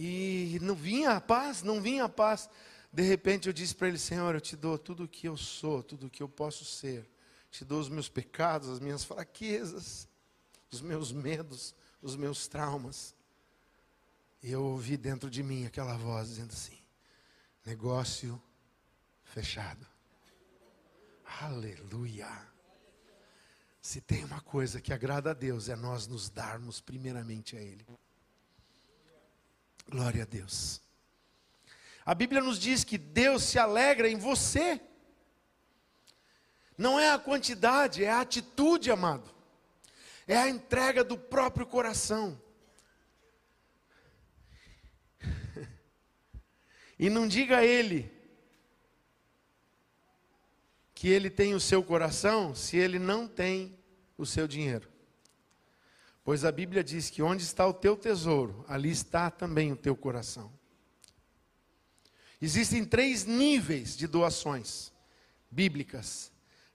E não vinha a paz, não vinha a paz. De repente eu disse para ele: Senhor, eu te dou tudo o que eu sou, tudo o que eu posso ser. Te dou os meus pecados, as minhas fraquezas, os meus medos, os meus traumas. E eu ouvi dentro de mim aquela voz dizendo assim: negócio fechado. Aleluia. Se tem uma coisa que agrada a Deus, é nós nos darmos primeiramente a Ele. Glória a Deus. A Bíblia nos diz que Deus se alegra em você. Não é a quantidade, é a atitude, amado. É a entrega do próprio coração. E não diga a ele que ele tem o seu coração se ele não tem o seu dinheiro. Pois a Bíblia diz que onde está o teu tesouro, ali está também o teu coração. Existem três níveis de doações bíblicas: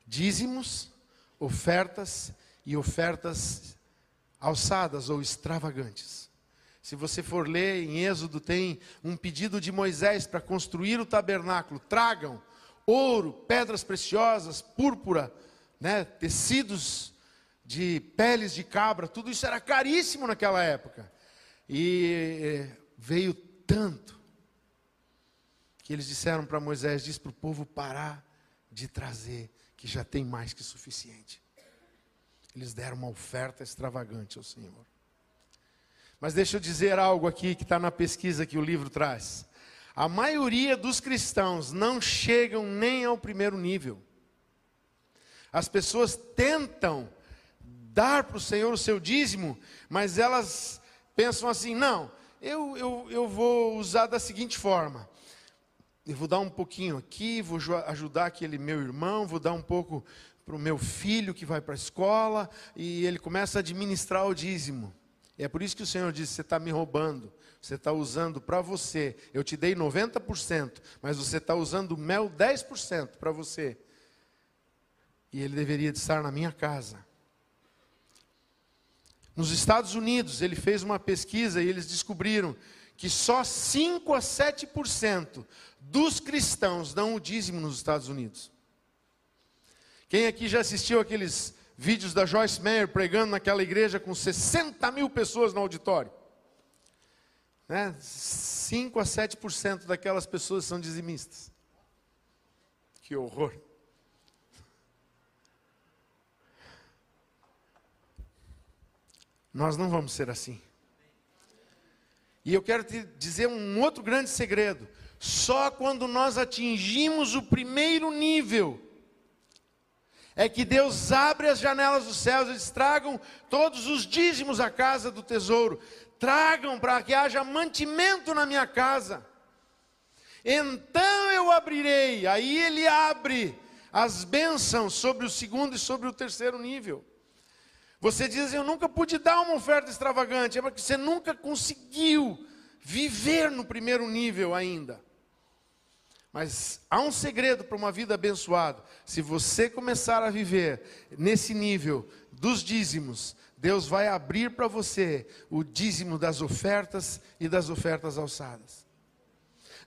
dízimos, ofertas e ofertas alçadas ou extravagantes. Se você for ler em Êxodo, tem um pedido de Moisés para construir o tabernáculo: tragam ouro, pedras preciosas, púrpura, né, tecidos de peles de cabra, tudo isso era caríssimo naquela época. E eh, veio tanto que eles disseram para Moisés: diz para o povo parar de trazer, que já tem mais que suficiente. Eles deram uma oferta extravagante ao Senhor. Mas deixa eu dizer algo aqui que está na pesquisa que o livro traz. A maioria dos cristãos não chegam nem ao primeiro nível. As pessoas tentam dar para o Senhor o seu dízimo, mas elas pensam assim: não, eu, eu, eu vou usar da seguinte forma. eu vou dar um pouquinho aqui, vou ajudar aquele meu irmão, vou dar um pouco para o meu filho que vai para a escola, e ele começa a administrar o dízimo. E é por isso que o Senhor diz: você está me roubando, você está usando para você. Eu te dei 90%, mas você está usando mel 10% para você. E ele deveria estar na minha casa. Nos Estados Unidos, ele fez uma pesquisa e eles descobriram que só 5 a 7% dos cristãos dão o dízimo nos Estados Unidos. Quem aqui já assistiu aqueles vídeos da Joyce Meyer pregando naquela igreja com 60 mil pessoas no auditório? Né? 5 a 7% daquelas pessoas são dizimistas. Que horror. Nós não vamos ser assim. E eu quero te dizer um outro grande segredo. Só quando nós atingimos o primeiro nível, é que Deus abre as janelas dos céus, eles tragam todos os dízimos à casa do tesouro, tragam para que haja mantimento na minha casa. Então eu abrirei, aí ele abre as bênçãos sobre o segundo e sobre o terceiro nível. Você diz, eu nunca pude dar uma oferta extravagante, é porque você nunca conseguiu viver no primeiro nível ainda. Mas há um segredo para uma vida abençoada. Se você começar a viver nesse nível dos dízimos, Deus vai abrir para você o dízimo das ofertas e das ofertas alçadas.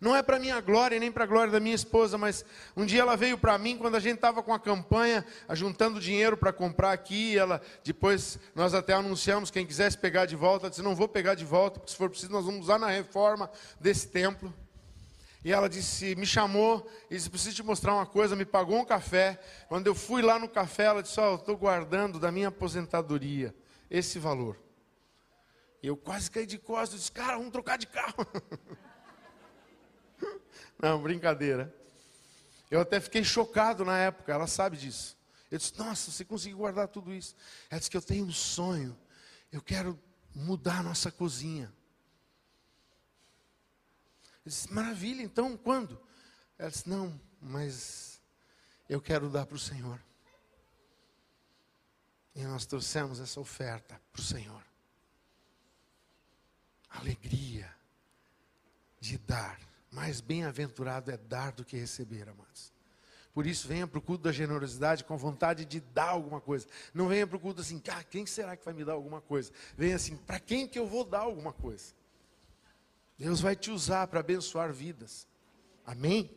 Não é para minha glória nem para a glória da minha esposa, mas um dia ela veio para mim quando a gente estava com a campanha, juntando dinheiro para comprar aqui. ela, depois nós até anunciamos quem quisesse pegar de volta, ela disse: Não vou pegar de volta, porque se for preciso nós vamos usar na reforma desse templo. E ela disse, me chamou e disse: Preciso te mostrar uma coisa. Me pagou um café. Quando eu fui lá no café, ela disse: oh, estou guardando da minha aposentadoria esse valor. E eu quase caí de costas. Disse: Cara, vamos trocar de carro. Não, brincadeira. Eu até fiquei chocado na época, ela sabe disso. Eu disse: Nossa, você conseguiu guardar tudo isso? Ela disse que eu tenho um sonho, eu quero mudar a nossa cozinha. Eu disse: Maravilha, então quando? Ela disse: Não, mas eu quero dar para o Senhor. E nós trouxemos essa oferta para o Senhor. Alegria de dar. Mais bem-aventurado é dar do que receber, amados. Por isso, venha para o culto da generosidade com vontade de dar alguma coisa. Não venha para o culto assim, ah, quem será que vai me dar alguma coisa? Venha assim, para quem que eu vou dar alguma coisa? Deus vai te usar para abençoar vidas. Amém?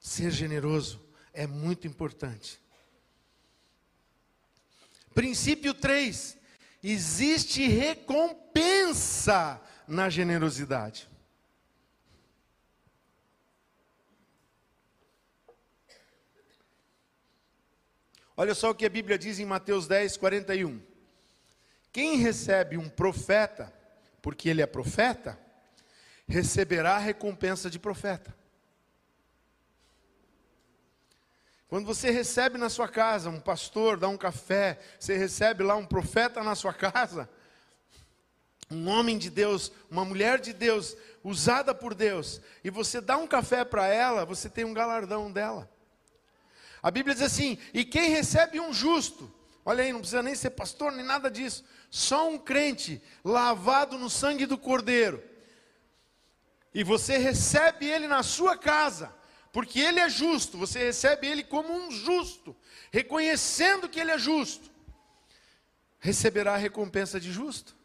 Ser generoso é muito importante. Princípio 3: existe recompensa na generosidade. Olha só o que a Bíblia diz em Mateus 10, 41. Quem recebe um profeta, porque ele é profeta, receberá a recompensa de profeta. Quando você recebe na sua casa um pastor, dá um café, você recebe lá um profeta na sua casa, um homem de Deus, uma mulher de Deus, usada por Deus, e você dá um café para ela, você tem um galardão dela. A Bíblia diz assim: e quem recebe um justo, olha aí, não precisa nem ser pastor nem nada disso, só um crente lavado no sangue do Cordeiro, e você recebe ele na sua casa, porque ele é justo, você recebe ele como um justo, reconhecendo que ele é justo, receberá a recompensa de justo.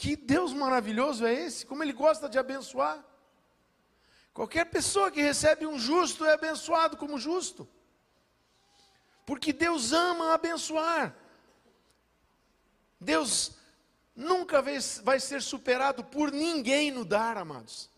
Que Deus maravilhoso é esse? Como Ele gosta de abençoar. Qualquer pessoa que recebe um justo é abençoado como justo. Porque Deus ama abençoar. Deus nunca vai ser superado por ninguém no dar, amados.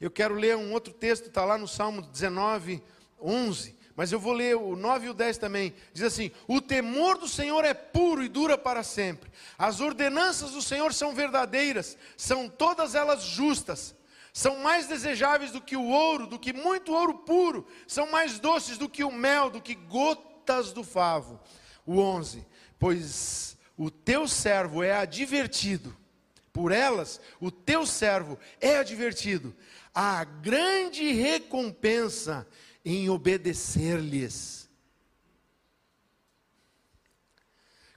Eu quero ler um outro texto, está lá no Salmo 19, 11. Mas eu vou ler o 9 e o 10 também. Diz assim: O temor do Senhor é puro e dura para sempre. As ordenanças do Senhor são verdadeiras, são todas elas justas. São mais desejáveis do que o ouro, do que muito ouro puro. São mais doces do que o mel, do que gotas do favo. O 11: Pois o teu servo é advertido por elas, o teu servo é advertido. Há grande recompensa em obedecer-lhes.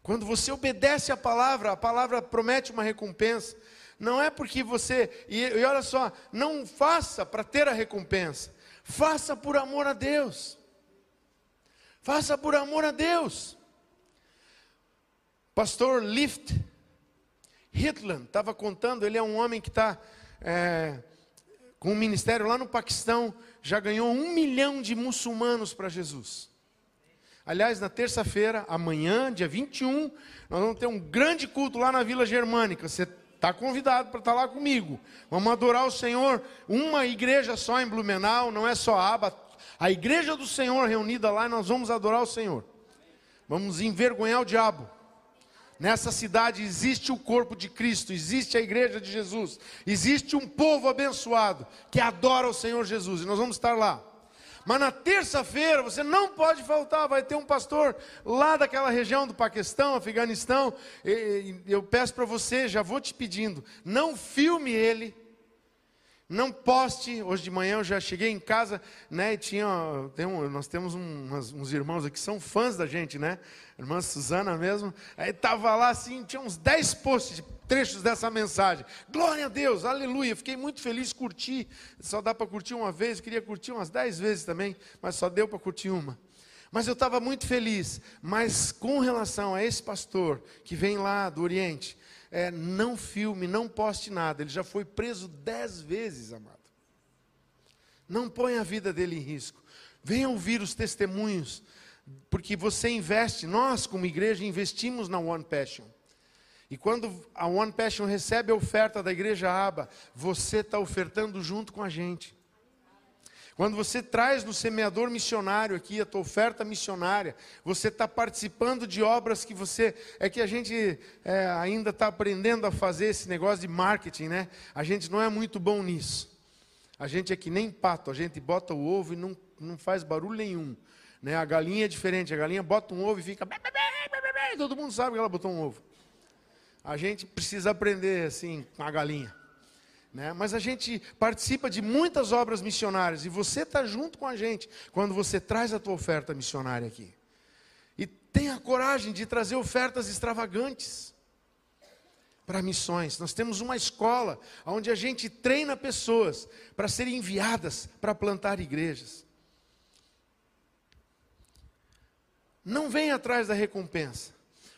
Quando você obedece a palavra, a palavra promete uma recompensa. Não é porque você. E, e olha só, não faça para ter a recompensa. Faça por amor a Deus. Faça por amor a Deus. Pastor Lift Hitler estava contando, ele é um homem que está é, com um ministério lá no Paquistão, já ganhou um milhão de muçulmanos para Jesus. Aliás, na terça-feira, amanhã, dia 21, nós vamos ter um grande culto lá na Vila Germânica. Você Está convidado para estar tá lá comigo. Vamos adorar o Senhor. Uma igreja só em Blumenau, não é só a aba. A igreja do Senhor reunida lá, nós vamos adorar o Senhor. Vamos envergonhar o diabo. Nessa cidade existe o corpo de Cristo, existe a igreja de Jesus, existe um povo abençoado que adora o Senhor Jesus, e nós vamos estar lá. Mas na terça-feira você não pode faltar, vai ter um pastor lá daquela região do Paquistão, Afeganistão. Eu peço para você, já vou te pedindo, não filme ele, não poste. Hoje de manhã eu já cheguei em casa, né? E tinha, tem um, nós temos um, uns, uns, irmãos aqui que são fãs da gente, né? Irmã Suzana mesmo. Aí estava lá assim, tinha uns 10 posts de trechos dessa mensagem. Glória a Deus, aleluia. Fiquei muito feliz, curti. Só dá para curtir uma vez, queria curtir umas 10 vezes também, mas só deu para curtir uma. Mas eu estava muito feliz. Mas com relação a esse pastor que vem lá do Oriente, é, não filme, não poste nada. Ele já foi preso dez vezes, amado. Não põe a vida dele em risco. Venha ouvir os testemunhos, porque você investe, nós como igreja investimos na One Passion. E quando a One Passion recebe a oferta da igreja Aba, você está ofertando junto com a gente. Quando você traz no semeador missionário aqui a tua oferta missionária, você está participando de obras que você. É que a gente é, ainda está aprendendo a fazer esse negócio de marketing, né? A gente não é muito bom nisso. A gente é que nem pato, a gente bota o ovo e não, não faz barulho nenhum. Né? A galinha é diferente, a galinha bota um ovo e fica. Todo mundo sabe que ela botou um ovo. A gente precisa aprender assim com a galinha. Né? Mas a gente participa de muitas obras missionárias e você está junto com a gente quando você traz a tua oferta missionária aqui. E tenha coragem de trazer ofertas extravagantes para missões. Nós temos uma escola onde a gente treina pessoas para serem enviadas para plantar igrejas. Não venha atrás da recompensa.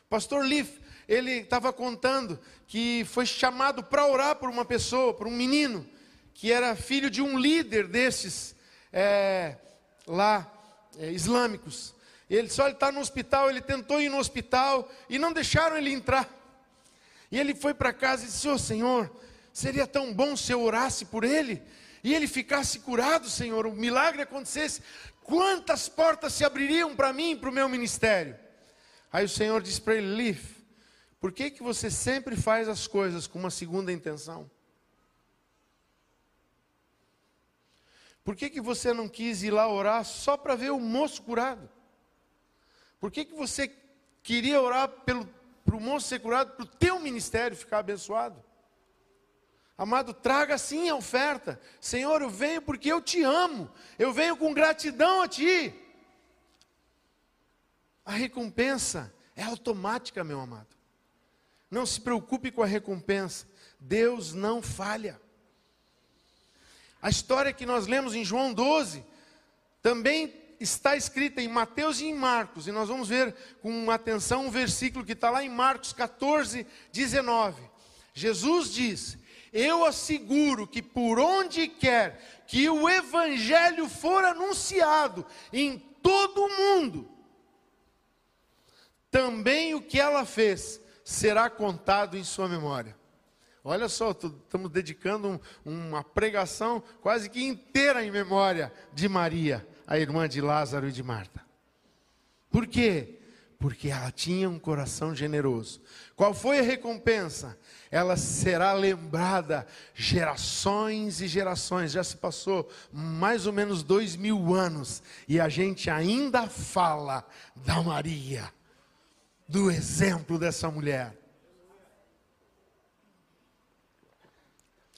Pastor Leaf ele estava contando que foi chamado para orar por uma pessoa, por um menino, que era filho de um líder desses é, lá, é, islâmicos. Ele só está no hospital, ele tentou ir no hospital e não deixaram ele entrar. E ele foi para casa e disse: oh, Senhor, seria tão bom se eu orasse por ele e ele ficasse curado, Senhor, o milagre acontecesse. Quantas portas se abririam para mim, para o meu ministério? Aí o Senhor disse para ele: Liv, por que, que você sempre faz as coisas com uma segunda intenção? Por que, que você não quis ir lá orar só para ver o moço curado? Por que, que você queria orar para o moço ser curado, para o teu ministério ficar abençoado? Amado, traga sim a oferta. Senhor, eu venho porque eu te amo. Eu venho com gratidão a ti. A recompensa é automática, meu amado. Não se preocupe com a recompensa. Deus não falha. A história que nós lemos em João 12 também está escrita em Mateus e em Marcos, e nós vamos ver com atenção um versículo que está lá em Marcos 14, 19. Jesus diz: Eu asseguro que por onde quer que o Evangelho for anunciado em todo o mundo, também o que ela fez será contado em sua memória. Olha só, estamos dedicando um, uma pregação quase que inteira em memória de Maria, a irmã de Lázaro e de Marta. Por quê? Porque ela tinha um coração generoso. Qual foi a recompensa? Ela será lembrada gerações e gerações. Já se passou mais ou menos dois mil anos e a gente ainda fala da Maria do exemplo dessa mulher.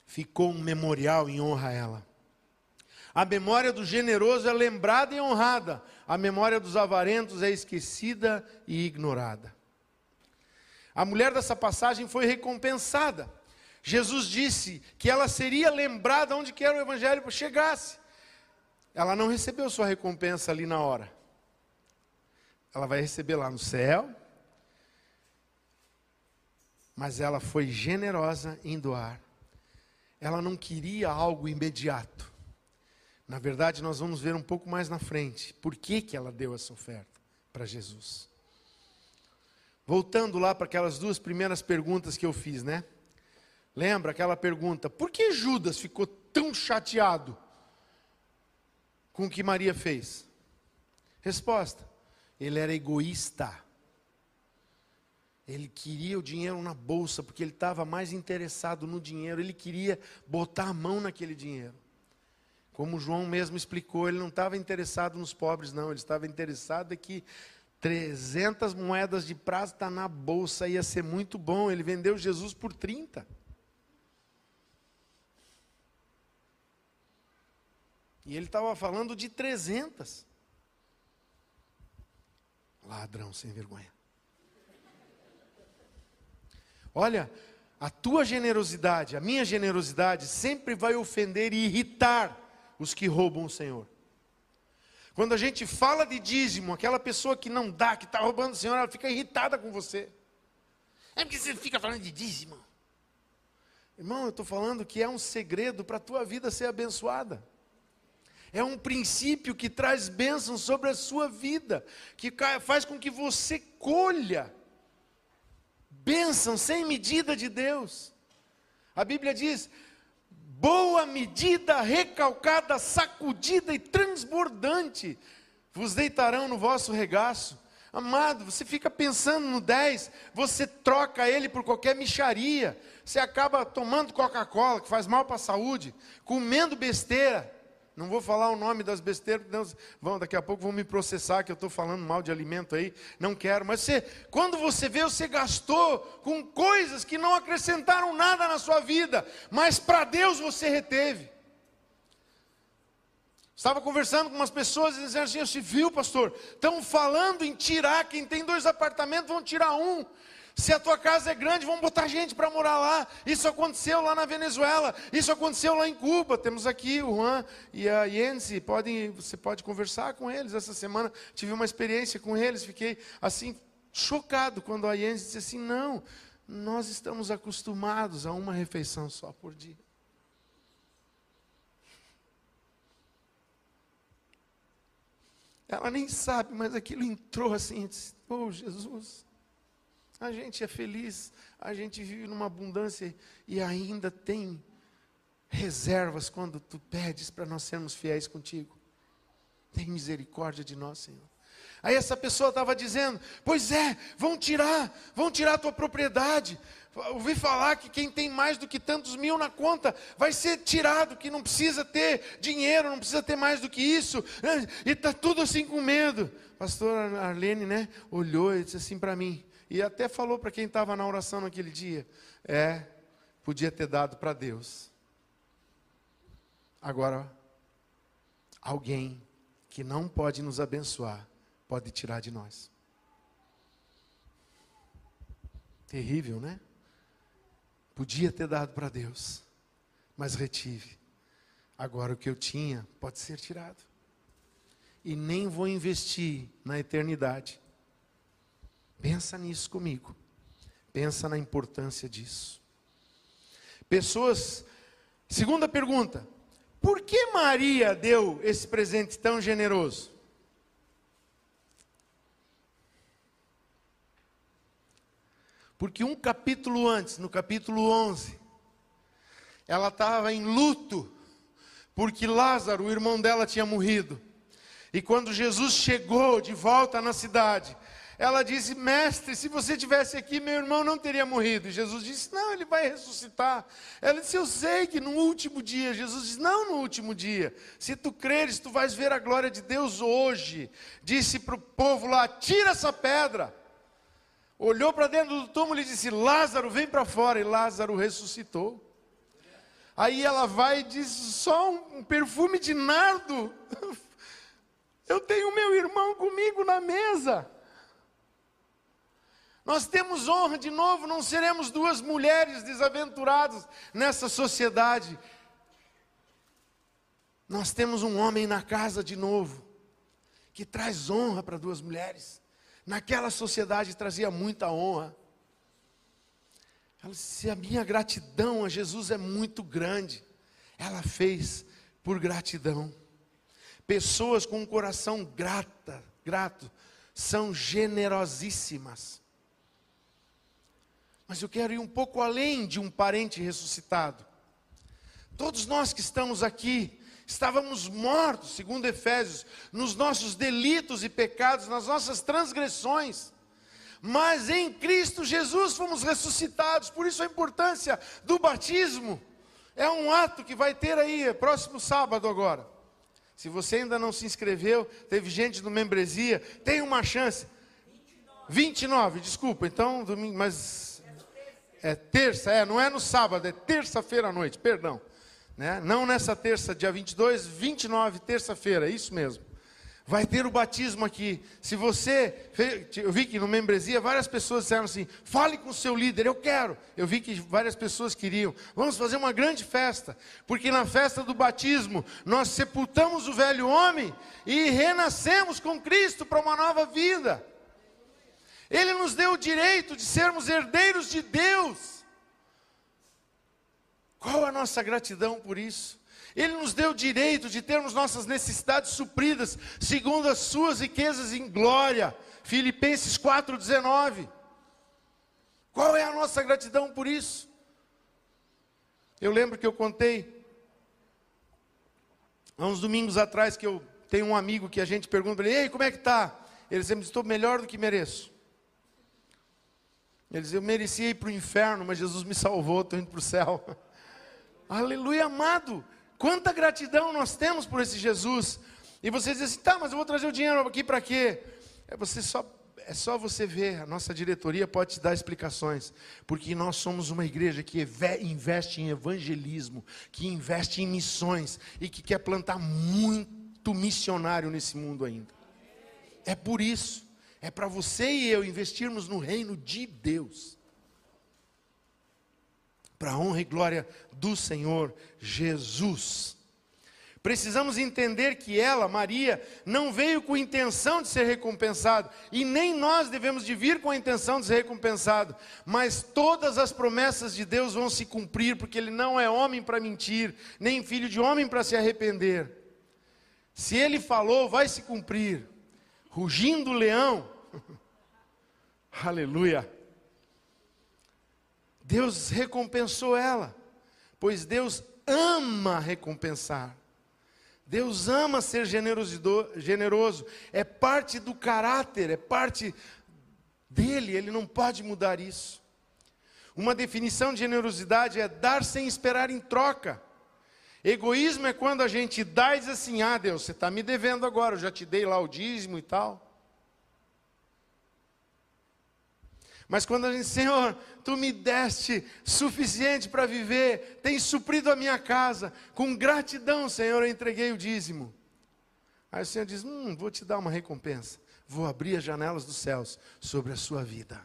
ficou um memorial em honra a ela. A memória do generoso é lembrada e honrada, a memória dos avarentos é esquecida e ignorada. A mulher dessa passagem foi recompensada. Jesus disse que ela seria lembrada onde quer o evangelho chegasse. Ela não recebeu sua recompensa ali na hora. Ela vai receber lá no céu. Mas ela foi generosa em doar. Ela não queria algo imediato. Na verdade, nós vamos ver um pouco mais na frente por que, que ela deu essa oferta para Jesus. Voltando lá para aquelas duas primeiras perguntas que eu fiz, né? Lembra aquela pergunta: por que Judas ficou tão chateado com o que Maria fez? Resposta: ele era egoísta. Ele queria o dinheiro na bolsa, porque ele estava mais interessado no dinheiro, ele queria botar a mão naquele dinheiro. Como João mesmo explicou, ele não estava interessado nos pobres, não, ele estava interessado em que 300 moedas de prata na bolsa ia ser muito bom. Ele vendeu Jesus por 30. E ele estava falando de 300. Ladrão sem vergonha. Olha, a tua generosidade, a minha generosidade sempre vai ofender e irritar os que roubam o Senhor. Quando a gente fala de dízimo, aquela pessoa que não dá, que está roubando o Senhor, ela fica irritada com você. É porque você fica falando de dízimo. Irmão, eu estou falando que é um segredo para a tua vida ser abençoada. É um princípio que traz bênção sobre a sua vida, que faz com que você colha bênção sem medida de Deus. A Bíblia diz: boa medida, recalcada, sacudida e transbordante, vos deitarão no vosso regaço. Amado, você fica pensando no 10, você troca ele por qualquer micharia, você acaba tomando Coca-Cola, que faz mal para a saúde, comendo besteira, não vou falar o nome das besteiras, porque vão, daqui a pouco vão me processar que eu estou falando mal de alimento aí. Não quero. Mas você, quando você vê, você gastou com coisas que não acrescentaram nada na sua vida, mas para Deus você reteve. Estava conversando com umas pessoas e dizendo assim: Você viu, pastor? Estão falando em tirar. Quem tem dois apartamentos vão tirar um. Se a tua casa é grande, vamos botar gente para morar lá. Isso aconteceu lá na Venezuela, isso aconteceu lá em Cuba. Temos aqui o Juan e a Yensi, podem, você pode conversar com eles. Essa semana tive uma experiência com eles, fiquei assim chocado quando a Yensi disse assim: "Não, nós estamos acostumados a uma refeição só por dia". Ela nem sabe, mas aquilo entrou assim, disse, oh Jesus, a gente é feliz, a gente vive numa abundância e ainda tem reservas quando tu pedes para nós sermos fiéis contigo. Tem misericórdia de nós, Senhor. Aí essa pessoa estava dizendo: Pois é, vão tirar, vão tirar a tua propriedade. Ouvi falar que quem tem mais do que tantos mil na conta vai ser tirado, que não precisa ter dinheiro, não precisa ter mais do que isso. E está tudo assim com medo. Pastor Arlene, né, olhou e disse assim para mim: e até falou para quem estava na oração naquele dia: é, podia ter dado para Deus. Agora, alguém que não pode nos abençoar, pode tirar de nós. Terrível, né? Podia ter dado para Deus, mas retive. Agora o que eu tinha pode ser tirado. E nem vou investir na eternidade Pensa nisso comigo. Pensa na importância disso. Pessoas. Segunda pergunta: por que Maria deu esse presente tão generoso? Porque um capítulo antes, no capítulo 11, ela estava em luto, porque Lázaro, o irmão dela, tinha morrido. E quando Jesus chegou de volta na cidade, ela disse: Mestre, se você tivesse aqui, meu irmão não teria morrido. E Jesus disse: Não, ele vai ressuscitar. Ela disse: Eu sei que no último dia. Jesus disse: Não, no último dia. Se tu creres, tu vais ver a glória de Deus hoje. Disse para o povo lá: Tira essa pedra. Olhou para dentro do túmulo e disse: Lázaro, vem para fora. E Lázaro ressuscitou. Aí ela vai e diz: só um perfume de nardo. Eu tenho meu irmão comigo na mesa. Nós temos honra de novo, não seremos duas mulheres desaventuradas nessa sociedade. Nós temos um homem na casa de novo, que traz honra para duas mulheres. Naquela sociedade trazia muita honra. Ela disse: a minha gratidão a Jesus é muito grande. Ela fez por gratidão. Pessoas com um coração grata, grato, são generosíssimas. Mas eu quero ir um pouco além de um parente ressuscitado. Todos nós que estamos aqui, estávamos mortos, segundo Efésios, nos nossos delitos e pecados, nas nossas transgressões mas em Cristo Jesus fomos ressuscitados. Por isso a importância do batismo. É um ato que vai ter aí, próximo sábado agora. Se você ainda não se inscreveu, teve gente no membresia, tem uma chance. 29, 29 desculpa, então, domingo, mas é terça, é, não é no sábado, é terça-feira à noite, perdão. Né? Não nessa terça, dia 22, 29, terça-feira, isso mesmo vai ter o batismo aqui. Se você, eu vi que no membresia várias pessoas disseram assim: fale com o seu líder, eu quero. Eu vi que várias pessoas queriam. Vamos fazer uma grande festa, porque na festa do batismo nós sepultamos o velho homem e renascemos com Cristo para uma nova vida. Ele nos deu o direito de sermos herdeiros de Deus. Qual a nossa gratidão por isso? Ele nos deu o direito de termos nossas necessidades supridas, segundo as suas riquezas em glória. Filipenses 4,19. Qual é a nossa gratidão por isso? Eu lembro que eu contei, há uns domingos atrás, que eu tenho um amigo que a gente pergunta para ele: Ei, como é que está? Ele sempre diz: Estou melhor do que mereço. Ele diz: Eu merecia ir para o inferno, mas Jesus me salvou, estou indo para o céu. Aleluia, amado. Quanta gratidão nós temos por esse Jesus. E você diz assim, tá, mas eu vou trazer o dinheiro aqui para quê? É, você só, é só você ver, a nossa diretoria pode te dar explicações. Porque nós somos uma igreja que investe em evangelismo, que investe em missões e que quer plantar muito missionário nesse mundo ainda. É por isso, é para você e eu investirmos no reino de Deus para a honra e glória do Senhor Jesus. Precisamos entender que ela, Maria, não veio com intenção de ser recompensado, e nem nós devemos de vir com a intenção de ser recompensado, mas todas as promessas de Deus vão se cumprir, porque ele não é homem para mentir, nem filho de homem para se arrepender. Se ele falou, vai se cumprir. Rugindo o leão, aleluia. Deus recompensou ela, pois Deus ama recompensar. Deus ama ser generoso, é parte do caráter, é parte dele, ele não pode mudar isso. Uma definição de generosidade é dar sem esperar em troca. Egoísmo é quando a gente dá e diz assim: ah, Deus, você está me devendo agora, eu já te dei lá o dízimo e tal. Mas quando a gente, Senhor, tu me deste suficiente para viver, tens suprido a minha casa, com gratidão, Senhor, eu entreguei o dízimo. Aí o Senhor diz: Hum, vou te dar uma recompensa, vou abrir as janelas dos céus sobre a sua vida.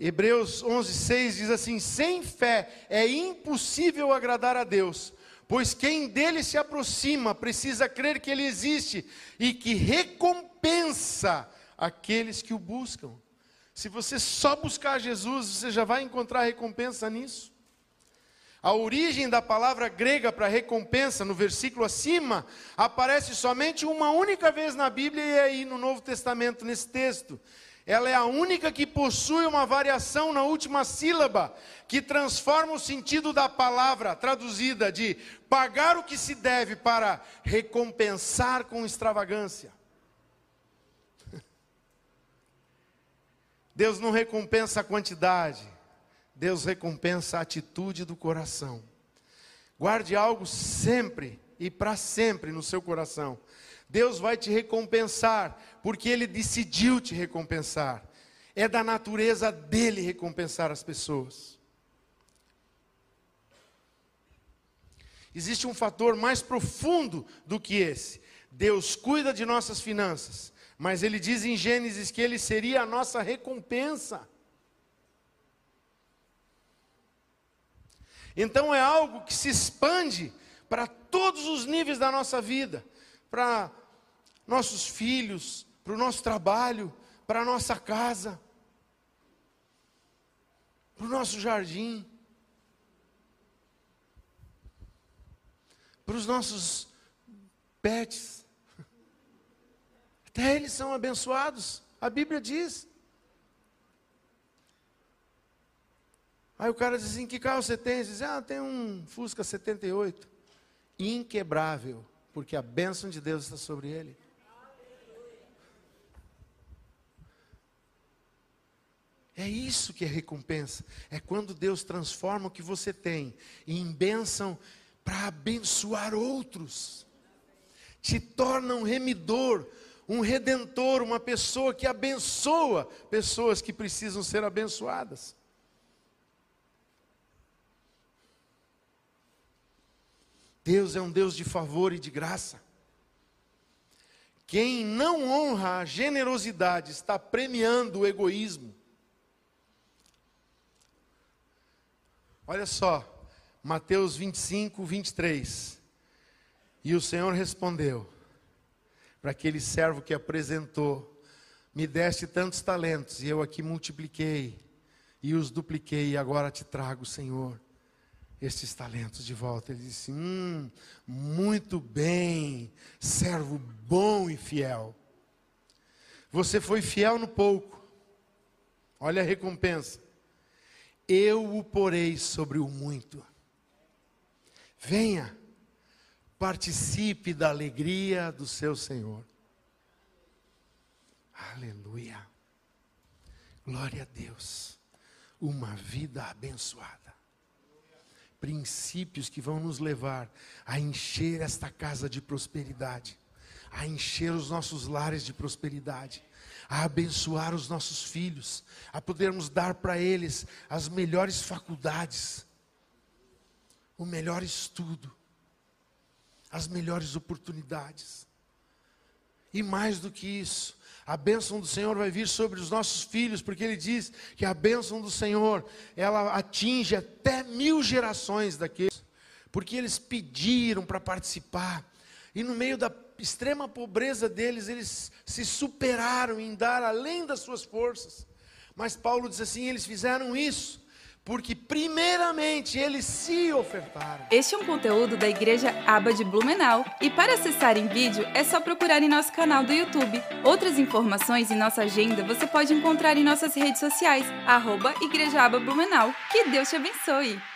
Hebreus 11:6 diz assim: sem fé é impossível agradar a Deus, Pois quem dele se aproxima precisa crer que ele existe e que recompensa aqueles que o buscam. Se você só buscar Jesus, você já vai encontrar recompensa nisso. A origem da palavra grega para recompensa, no versículo acima, aparece somente uma única vez na Bíblia e aí no Novo Testamento, nesse texto ela é a única que possui uma variação na última sílaba, que transforma o sentido da palavra, traduzida de pagar o que se deve para recompensar com extravagância. Deus não recompensa a quantidade, Deus recompensa a atitude do coração. Guarde algo sempre e para sempre no seu coração. Deus vai te recompensar, porque Ele decidiu te recompensar. É da natureza dele recompensar as pessoas. Existe um fator mais profundo do que esse. Deus cuida de nossas finanças, mas ele diz em Gênesis que ele seria a nossa recompensa. Então é algo que se expande para todos os níveis da nossa vida, para nossos filhos, para o nosso trabalho, para a nossa casa, para o nosso jardim. para os nossos pets. Até eles são abençoados. A Bíblia diz. Aí o cara diz assim: que carro você tem? Você diz: ah, tem um Fusca 78. Inquebrável, porque a bênção de Deus está sobre ele. É isso que é recompensa. É quando Deus transforma o que você tem em bênção para abençoar outros. Te torna um remidor, um redentor, uma pessoa que abençoa pessoas que precisam ser abençoadas. Deus é um Deus de favor e de graça. Quem não honra a generosidade está premiando o egoísmo. Olha só, Mateus 25, 23. E o Senhor respondeu para aquele servo que apresentou: Me deste tantos talentos, e eu aqui multipliquei, e os dupliquei, e agora te trago, Senhor, estes talentos de volta. Ele disse: Hum, muito bem, servo bom e fiel. Você foi fiel no pouco, olha a recompensa. Eu o porei sobre o muito. Venha, participe da alegria do seu Senhor. Aleluia. Glória a Deus. Uma vida abençoada. Princípios que vão nos levar a encher esta casa de prosperidade, a encher os nossos lares de prosperidade, a abençoar os nossos filhos, a podermos dar para eles as melhores faculdades o melhor estudo, as melhores oportunidades. E mais do que isso, a bênção do Senhor vai vir sobre os nossos filhos, porque Ele diz que a bênção do Senhor, ela atinge até mil gerações daqueles, porque eles pediram para participar, e no meio da extrema pobreza deles, eles se superaram em dar além das suas forças. Mas Paulo diz assim: eles fizeram isso porque primeiramente eles se ofertaram. Este é um conteúdo da Igreja Aba de Blumenau e para acessar em vídeo é só procurar em nosso canal do YouTube. Outras informações e nossa agenda você pode encontrar em nossas redes sociais, arroba Igreja Aba Blumenau. Que Deus te abençoe!